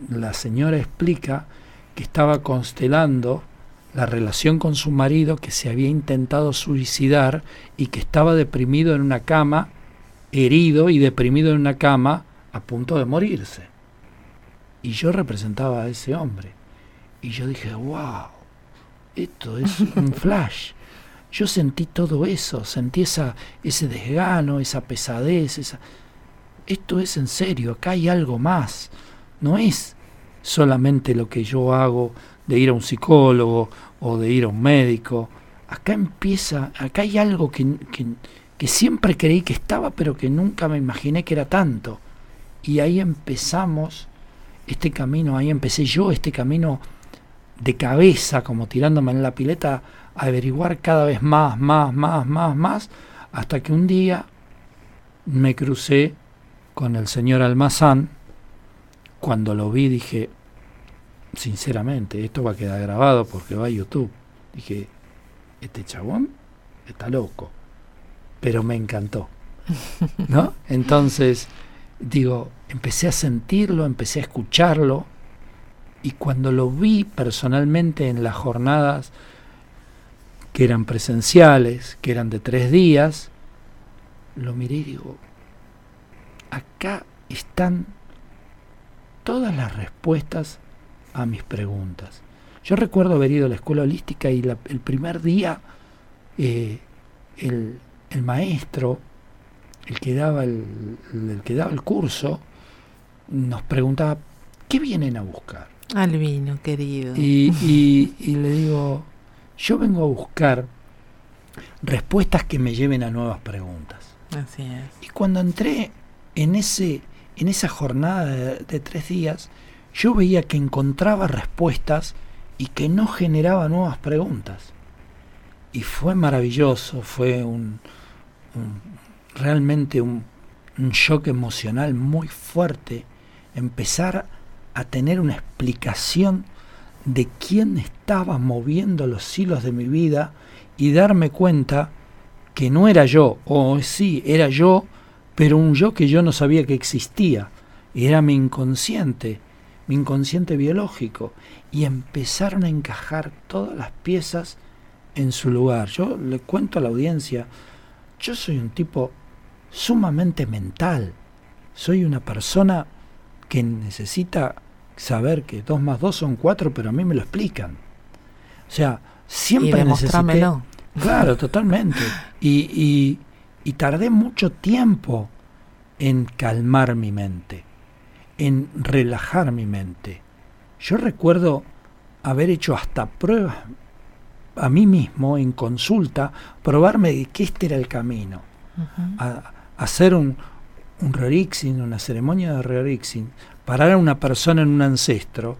B: la señora explica que estaba constelando la relación con su marido que se había intentado suicidar y que estaba deprimido en una cama, herido y deprimido en una cama a punto de morirse. Y yo representaba a ese hombre. Y yo dije, wow, esto es un flash. Yo sentí todo eso, sentí esa, ese desgano, esa pesadez, esa... Esto es en serio, acá hay algo más. No es solamente lo que yo hago de ir a un psicólogo o de ir a un médico. Acá empieza, acá hay algo que, que, siempre creí que estaba, pero que nunca me imaginé que era tanto. Y ahí empezamos este camino, ahí empecé yo este camino de cabeza, como tirándome en la pileta, a averiguar cada vez más, más, más, más, más, hasta que un día me crucé con el señor Almazán. Cuando lo vi dije, sinceramente, esto va a quedar grabado porque va a YouTube. Dije, este chabón está loco, pero me encantó. ¿No? Entonces, digo, empecé a sentirlo, empecé a escucharlo, y cuando lo vi personalmente en las jornadas que eran presenciales, que eran de tres días, lo miré y digo, acá están todas las respuestas a mis preguntas. Yo recuerdo haber ido a la escuela holística y el primer día eh, el, maestro, el que, daba el, que daba el curso, nos preguntaba, ¿qué vienen a buscar?
A: Albino, querido.
B: Y, y, le digo, yo vengo a buscar respuestas que me lleven a nuevas preguntas.
A: Así es.
B: Y cuando entré en, ese, en esa jornada de tres días, yo veía que encontraba respuestas y que no generaba nuevas preguntas. Y fue maravilloso, fue un, realmente un, un shock emocional muy fuerte empezar a tener una explicación de quién estaba moviendo los hilos de mi vida y darme cuenta que no era yo, o sí, era yo, pero un yo que yo no sabía que existía, era mi inconsciente, mi inconsciente biológico, y empezaron a encajar todas las piezas en su lugar. Yo le cuento a la audiencia, yo soy un tipo sumamente mental, soy una persona que necesita saber que dos más dos son cuatro, pero a mí me lo explican. O sea, siempre
A: y necesité...
B: Claro, totalmente. Y, y, y tardé mucho tiempo en calmar mi mente en relajar mi mente. Yo recuerdo haber hecho hasta pruebas a mí mismo en consulta, probarme de que este era el camino. a, hacer un, un rerixing, una ceremonia de rerixing, parar a una persona en un ancestro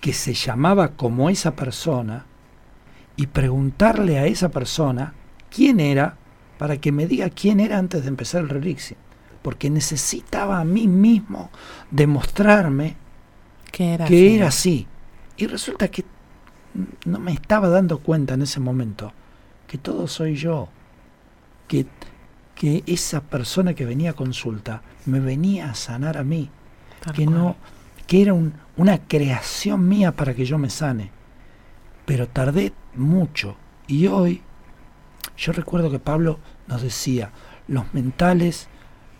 B: que se llamaba como esa persona y preguntarle a esa persona quién era para que me diga quién era antes de empezar el rerixing porque necesitaba a mí mismo demostrarme
A: que era,
B: que era así. Y resulta que no me estaba dando cuenta en ese momento que todo soy yo, que, que esa persona que venía a consulta me venía a sanar a mí, que no que era una creación mía para que yo me sane. Pero tardé mucho y hoy yo recuerdo que Pablo nos decía, los mentales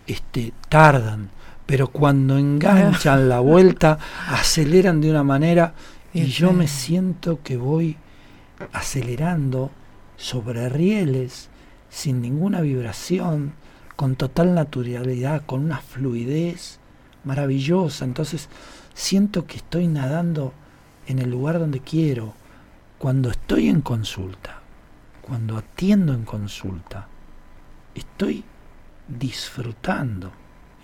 B: este, tardan, pero cuando enganchan la vuelta, aceleran de una manera y yo me siento que voy acelerando sobre rieles, sin ninguna vibración, con total naturalidad, con una fluidez maravillosa. Entonces siento que estoy nadando en el lugar donde quiero. Cuando estoy en consulta, cuando atiendo en consulta, estoy disfrutando.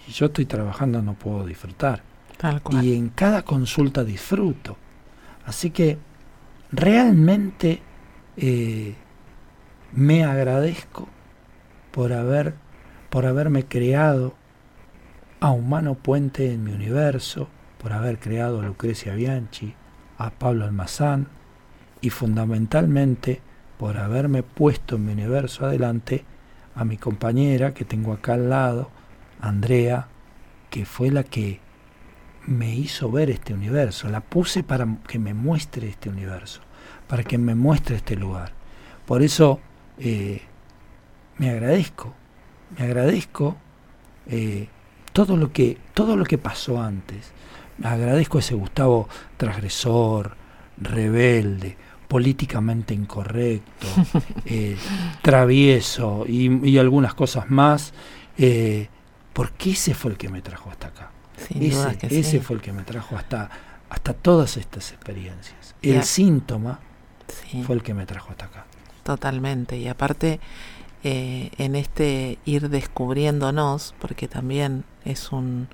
B: Y yo estoy trabajando, no puedo disfrutar. Y en cada consulta disfruto. Así que realmente eh, me agradezco por haber por haberme creado a Humano Puente en mi universo, por haber creado a Lucrecia Bianchi, a Pablo Almazán y fundamentalmente por haberme puesto en mi universo adelante a mi compañera que tengo acá al lado, Andrea, que fue la que me hizo ver este universo, la puse para que me muestre este universo, para que me muestre este lugar. Por eso eh, me agradezco, me agradezco eh, todo lo que todo lo que pasó antes. Me agradezco a ese Gustavo transgresor, rebelde, políticamente incorrecto, eh, travieso y, algunas cosas más, eh, porque ese fue el que me trajo hasta acá. ese, fue el que me trajo hasta, hasta todas estas experiencias. El síntoma fue el que me trajo hasta acá.
A: Totalmente. Y aparte, eh, en este ir descubriéndonos, porque también es un,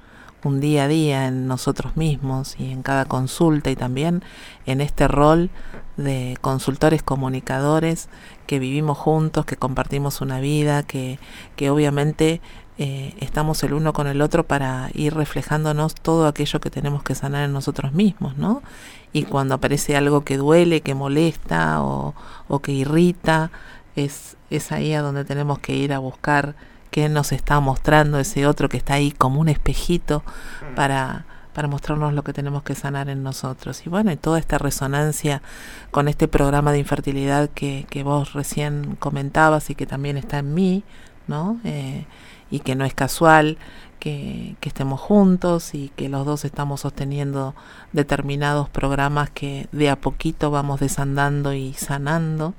A: un día a día en nosotros mismos y en cada consulta y también en este rol de consultores comunicadores que vivimos juntos, que compartimos una vida, que, que obviamente eh, estamos el uno con el otro para ir reflejándonos todo aquello que tenemos que sanar en nosotros mismos, ¿no? Y cuando aparece algo que duele, que molesta o, o que irrita, es, es ahí a donde tenemos que ir a buscar qué nos está mostrando ese otro que está ahí como un espejito para, para mostrarnos lo que tenemos que sanar en nosotros. Y bueno, y toda esta resonancia con este programa de infertilidad que, que vos recién comentabas y que también está en mí, ¿no? Eh, y que no es casual que, estemos juntos y que los dos estamos sosteniendo determinados programas que de a poquito vamos desandando y sanando.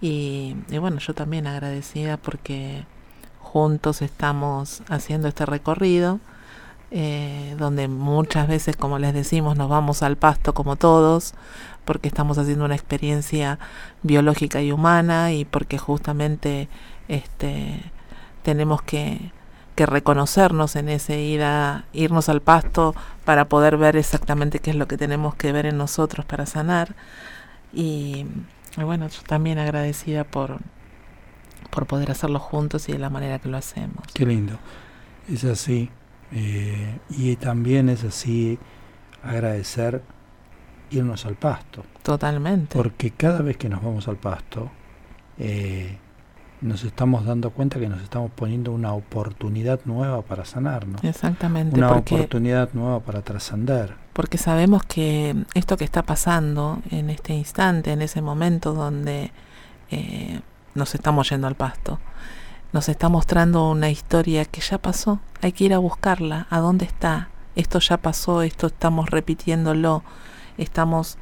A: Y, bueno, yo también agradecida porque juntos estamos haciendo este recorrido, eh, donde muchas veces, como les decimos, nos vamos al pasto como todos, porque estamos haciendo una experiencia biológica y humana y porque justamente este, tenemos que, que reconocernos en ese ir a, irnos al pasto para poder ver exactamente qué es lo que tenemos que ver en nosotros para sanar. Y, y bueno, yo también agradecida por, por poder hacerlo juntos y de la manera que lo hacemos.
B: Qué lindo. Es así. Eh, y también es así agradecer irnos al pasto.
A: Totalmente.
B: Porque cada vez que nos vamos al pasto, eh, nos estamos dando cuenta que nos estamos poniendo una oportunidad nueva para sanarnos.
A: Exactamente.
B: Una oportunidad nueva para trascender
A: porque sabemos que esto que está pasando en este instante, en ese momento donde eh, nos estamos yendo al pasto, nos está mostrando una historia que ya pasó, hay que ir a buscarla, a dónde está, esto ya pasó, esto estamos repitiéndolo, estamos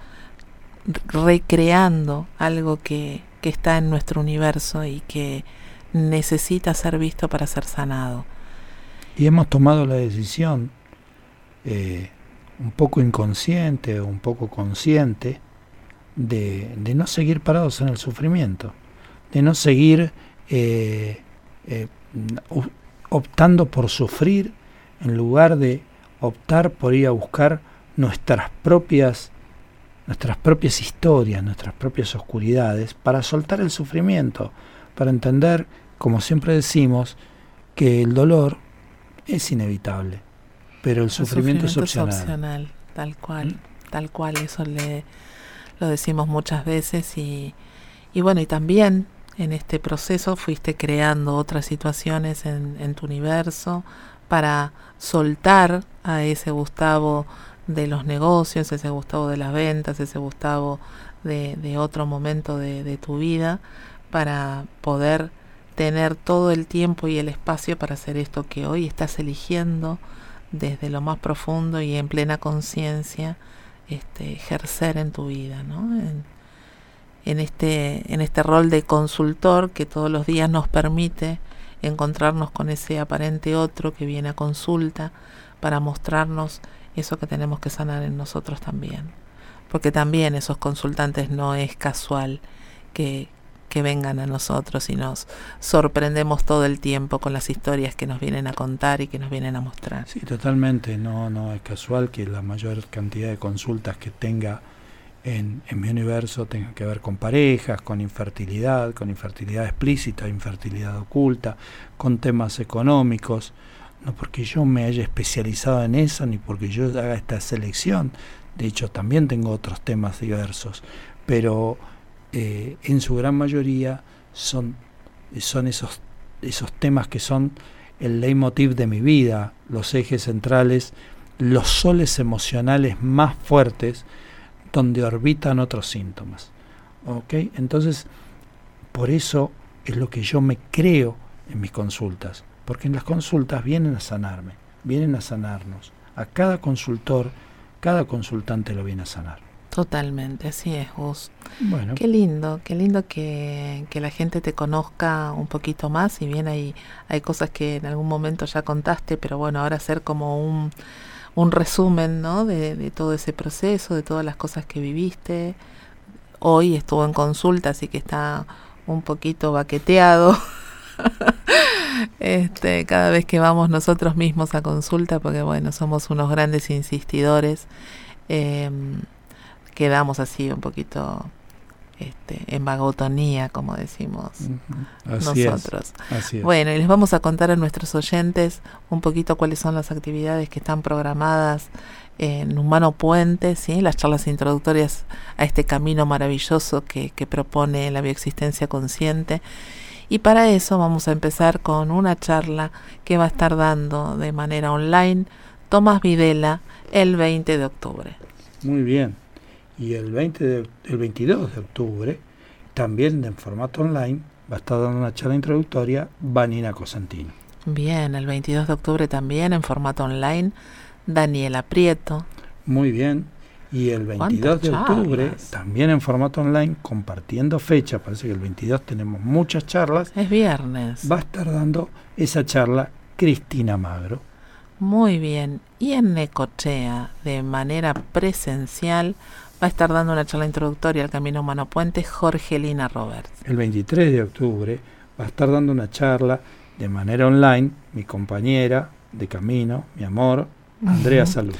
A: recreando algo que, que está en nuestro universo y que necesita ser visto para ser sanado.
B: Y hemos tomado la decisión eh, un poco inconsciente o un poco consciente de, no seguir parados en el sufrimiento, de no seguir eh, eh, optando por sufrir en lugar de optar por ir a buscar nuestras propias nuestras propias historias, nuestras propias oscuridades, para soltar el sufrimiento, para entender, como siempre decimos, que el dolor es inevitable pero el, sufrimiento, es, opcional.
A: Tal cual, ¿Mm? tal cual, eso le, lo decimos muchas veces y, y bueno, y también en este proceso fuiste creando otras situaciones en, en tu universo para soltar a ese Gustavo de los negocios, ese Gustavo de las ventas, ese Gustavo de, de otro momento de, de, tu vida, para poder tener todo el tiempo y el espacio para hacer esto que hoy estás eligiendo desde lo más profundo y en plena conciencia este, ejercer en tu vida, ¿no? En, en, este, en este rol de consultor que todos los días nos permite encontrarnos con ese aparente otro que viene a consulta para mostrarnos eso que tenemos que sanar en nosotros también. Porque también esos consultantes no es casual que, que vengan a nosotros y nos sorprendemos todo el tiempo con las historias que nos vienen a contar y que nos vienen a mostrar.
B: Sí, totalmente. No, no es casual que la mayor cantidad de consultas que tenga en, en, mi universo tenga que ver con parejas, con infertilidad, con infertilidad explícita, infertilidad oculta, con temas económicos, no porque yo me haya especializado en eso, ni porque yo haga esta selección, de hecho también tengo otros temas diversos, pero eh, en su gran mayoría son, son esos, esos temas que son el leitmotiv de mi vida, los ejes centrales, los soles emocionales más fuertes, donde orbitan otros síntomas. ¿Ok? Entonces, por eso es lo que yo me creo en mis consultas, porque en las consultas vienen a sanarme, vienen a sanarnos. A cada consultor, cada consultante lo viene a sanar.
A: Totalmente, así es, Gus. Bueno. Qué lindo, qué lindo que, que, la gente te conozca un poquito más, si bien hay, hay cosas que en algún momento ya contaste, pero bueno, ahora hacer como un, un resumen ¿no? de, de todo ese proceso, de todas las cosas que viviste. Hoy estuvo en consulta, así que está un poquito baqueteado. este, cada vez que vamos nosotros mismos a consulta, porque bueno, somos unos grandes insistidores. Eh, quedamos así un poquito este, en vagotonía, como decimos nosotros. Bueno, y les vamos a contar a nuestros oyentes un poquito cuáles son las actividades que están programadas en Humano Puente, ¿sí? las charlas introductorias a este camino maravilloso que, que propone la bioexistencia consciente. Y para eso vamos a empezar con una charla que va a estar dando de manera online Tomás Videla el 20 de octubre.
B: Muy bien y el, 20 de, el 22 de octubre, también en formato online, va a estar dando una charla introductoria Vanina Cosentino.
A: Bien, el 22 de octubre también en formato online, Daniela Prieto.
B: Muy bien. Y el 22 de octubre, también en formato online, compartiendo fecha, parece que el 22 tenemos muchas charlas.
A: Es viernes.
B: Va a estar dando esa charla Cristina Magro.
A: Muy bien. Y en Necochea, de manera presencial, va a estar dando una charla introductoria al Camino Humano Puente Jorgelina Roberts.
B: El 23 de octubre va a estar dando una charla de manera online mi compañera de camino, mi amor, Andrea Salud.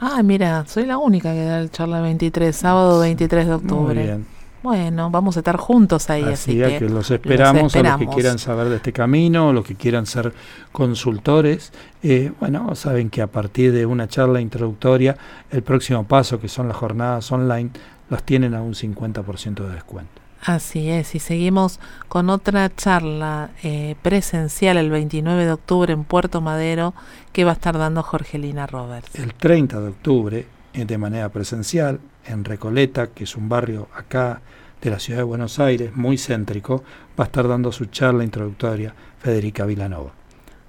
A: Ah, mira, soy la única que da la charla el 23, sábado 23 de octubre. Muy bien. Bueno, vamos a estar juntos ahí.
B: Así, que, los, esperamos, a los que quieran saber de este camino, los que quieran ser consultores. Eh, bueno, saben que a partir de una charla introductoria, el próximo paso, que son las jornadas online, los tienen a un 50% de descuento.
A: Así es, y seguimos con otra charla eh, presencial el 29 de octubre en Puerto Madero que va a estar dando Jorgelina Roberts.
B: El 30 de octubre, eh, de manera presencial, en Recoleta, que es un barrio acá de la ciudad de Buenos Aires, muy céntrico, va a estar dando su charla introductoria Federica Vilanova.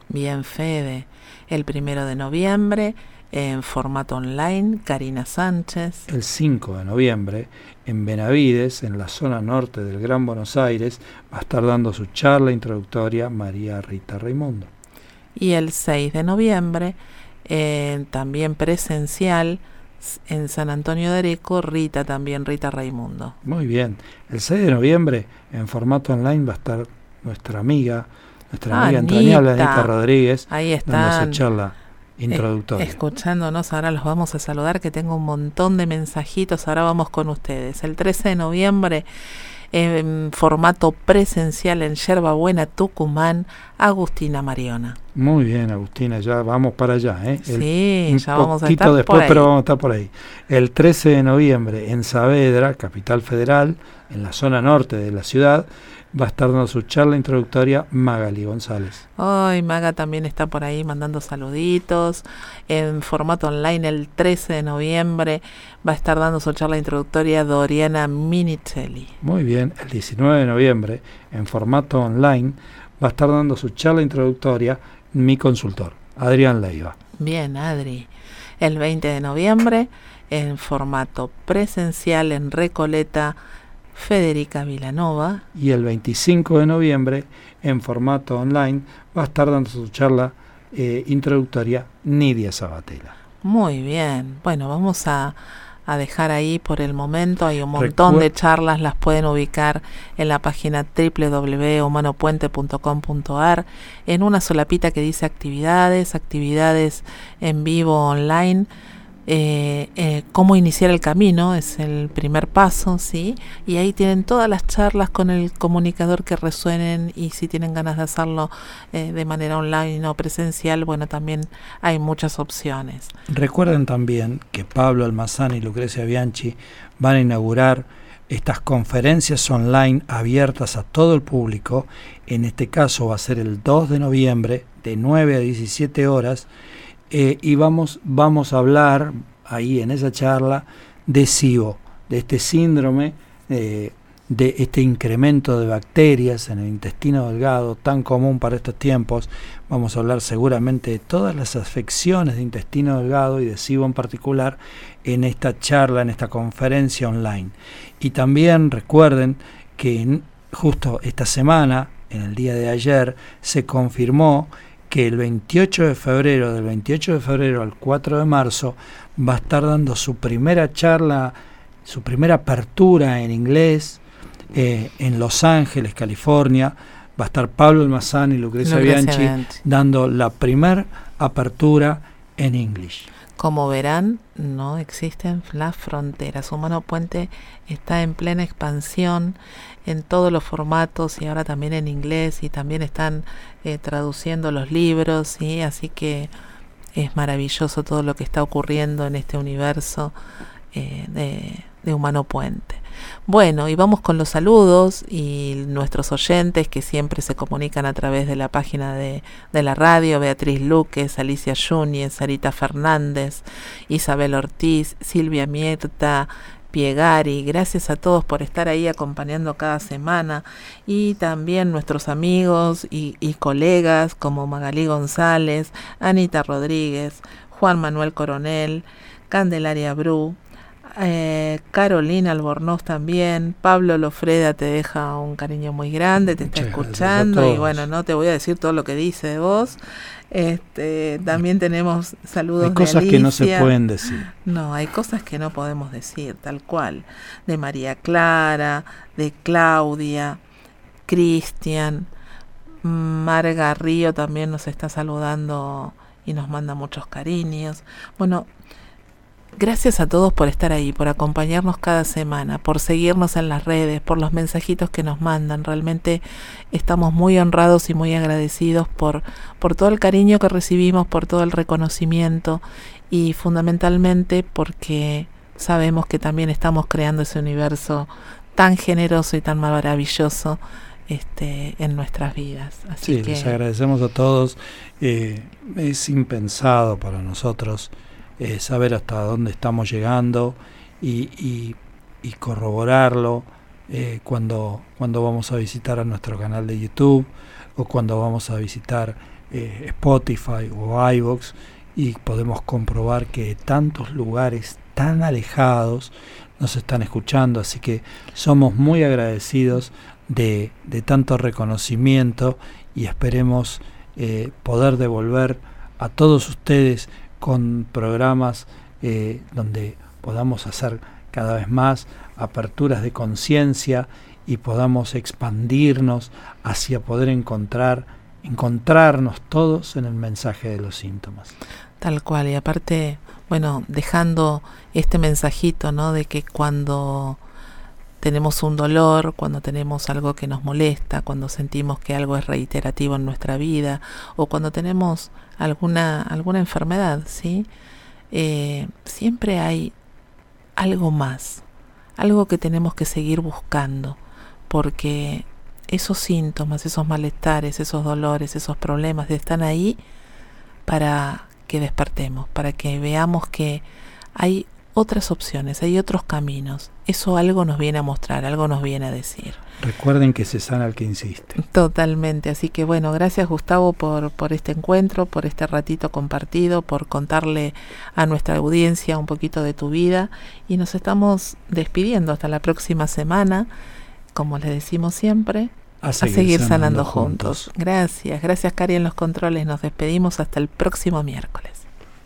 A: Bien, Fede. El primero de noviembre, en formato online, Karina Sánchez.
B: El 5 de noviembre, en Benavides, en la zona norte del Gran Buenos Aires, va a estar dando su charla introductoria María Rita Raimundo.
A: Y el 6 de noviembre, también presencial, en San Antonio de Areco, Rita también, Rita Raimundo.
B: Muy bien. El 6 de noviembre, en formato online, va a estar nuestra amiga, nuestra amiga entrañable, Anita Rodríguez,
A: Ahí está.
B: charla introductoria.
A: escuchándonos, ahora los vamos a saludar, que tengo un montón de mensajitos, ahora vamos con ustedes. El 13 de noviembre en formato presencial en Yerba Buena, Tucumán, Agustina Mariona.
B: Muy bien, Agustina, ya vamos para allá. ¿eh?
A: sí, ya vamos a estar
B: después, pero vamos a estar por ahí. El 13 de noviembre en Saavedra, capital federal, en la zona norte de la ciudad, va a estar dando su charla introductoria Magali González.
A: Ay, Maga también está por ahí mandando saluditos. En formato online el 13 de noviembre va a estar dando su charla introductoria Doriana Minicelli.
B: Muy bien, el 19 de noviembre en formato online va a estar dando su charla introductoria mi consultor, Adrián Leiva.
A: Bien, Adri. El 20 de noviembre en formato presencial en Recoleta Federica Vilanova.
B: Y el 25 de noviembre, en formato online, va a estar dando su charla eh, introductoria Nidia Sabatella.
A: Muy bien. Bueno, vamos a, a, dejar ahí por el momento. Hay un montón de charlas, las pueden ubicar en la página www.humanopuente.com.ar en una solapita que dice actividades, actividades en vivo online eh, eh, cómo iniciar el camino, es el primer paso, ¿sí? Y ahí tienen todas las charlas con el comunicador que resuenen y si tienen ganas de hacerlo eh, de manera online o presencial, bueno, también hay muchas opciones.
B: Recuerden también que Pablo Almazán y Lucrecia Bianchi van a inaugurar estas conferencias online abiertas a todo el público. En este caso va a ser el 2 de noviembre de 9 a 17 horas eh, y vamos, vamos a hablar ahí en esa charla de SIBO, de este síndrome, eh, de este incremento de bacterias en el intestino delgado tan común para estos tiempos. Vamos a hablar seguramente de todas las afecciones de intestino delgado y de SIBO en particular en esta charla, en esta conferencia online. Y también recuerden que justo esta semana, en el día de ayer, se confirmó que el 28 de febrero, del 28 de febrero al 4 de marzo, va a estar dando su primera charla, su primera apertura en inglés eh, en Los Ángeles, California. Va a estar Pablo Almazán y Lucrecia, Bianchi, dando la primera apertura en inglés.
A: Como verán, no existen las fronteras. Humano Puente está en plena expansión en todos los formatos y ahora también en inglés y también están eh, traduciendo los libros, y así que es maravilloso todo lo que está ocurriendo en este universo eh, de, de Humano Puente. Bueno, y vamos con los saludos y nuestros oyentes que siempre se comunican a través de la página de, de la radio, Beatriz Luques, Alicia Yúñez, Sarita Fernández, Isabel Ortiz, Silvia Mierta, Piegari, gracias a todos por estar ahí acompañando cada semana. Y también nuestros amigos y, colegas como Magalí González, Anita Rodríguez, Juan Manuel Coronel, Candelaria Bru, eh, Carolina Albornoz también, Pablo Lofreda te deja un cariño muy grande, te está escuchando y bueno, no te voy a decir todo lo que dice de vos. Este, también tenemos saludos
B: hay cosas que no se pueden decir.
A: No, hay cosas que no podemos decir, tal cual. De María Clara, de Claudia, Cristian, Marga Río también nos está saludando y nos manda muchos cariños. Bueno, Gracias a todos por estar ahí, por acompañarnos cada semana, por seguirnos en las redes, por los mensajitos que nos mandan. Realmente estamos muy honrados y muy agradecidos por, por todo el cariño que recibimos, por todo el reconocimiento y fundamentalmente porque sabemos que también estamos creando ese universo tan generoso y tan maravilloso este, en nuestras vidas.
B: Así sí, les agradecemos a todos. Eh, es impensado para nosotros eh, saber hasta dónde estamos llegando y, corroborarlo eh, cuando, cuando vamos a visitar a nuestro canal de YouTube o cuando vamos a visitar eh, Spotify o iVoox y podemos comprobar que tantos lugares tan alejados nos están escuchando, así que somos muy agradecidos de, de tanto reconocimiento y esperemos poder devolver a todos ustedes con programas eh, donde podamos hacer cada vez más aperturas de conciencia y podamos expandirnos hacia poder encontrar, encontrarnos todos en el mensaje de los síntomas.
A: Tal cual, y aparte, bueno, dejando este mensajito, ¿no? De que cuando tenemos un dolor, cuando tenemos algo que nos molesta, cuando sentimos que algo es reiterativo en nuestra vida o cuando tenemos alguna, alguna enfermedad, ¿sí? Eh, siempre hay algo más, algo que tenemos que seguir buscando, porque esos síntomas, esos malestares, esos dolores, esos problemas están ahí para que despertemos, para que veamos que hay otras opciones, hay otros caminos. Eso algo nos viene a mostrar, algo nos viene a decir.
B: Recuerden que se sana el que insiste.
A: Totalmente. Así que bueno, gracias Gustavo por, por este encuentro, por este ratito compartido, por contarle a nuestra audiencia un poquito de tu vida. Y nos estamos despidiendo hasta la próxima semana. Como les decimos siempre, a seguir, sanando, juntos. juntos. Gracias, gracias Cari en los controles. Nos despedimos hasta el próximo miércoles.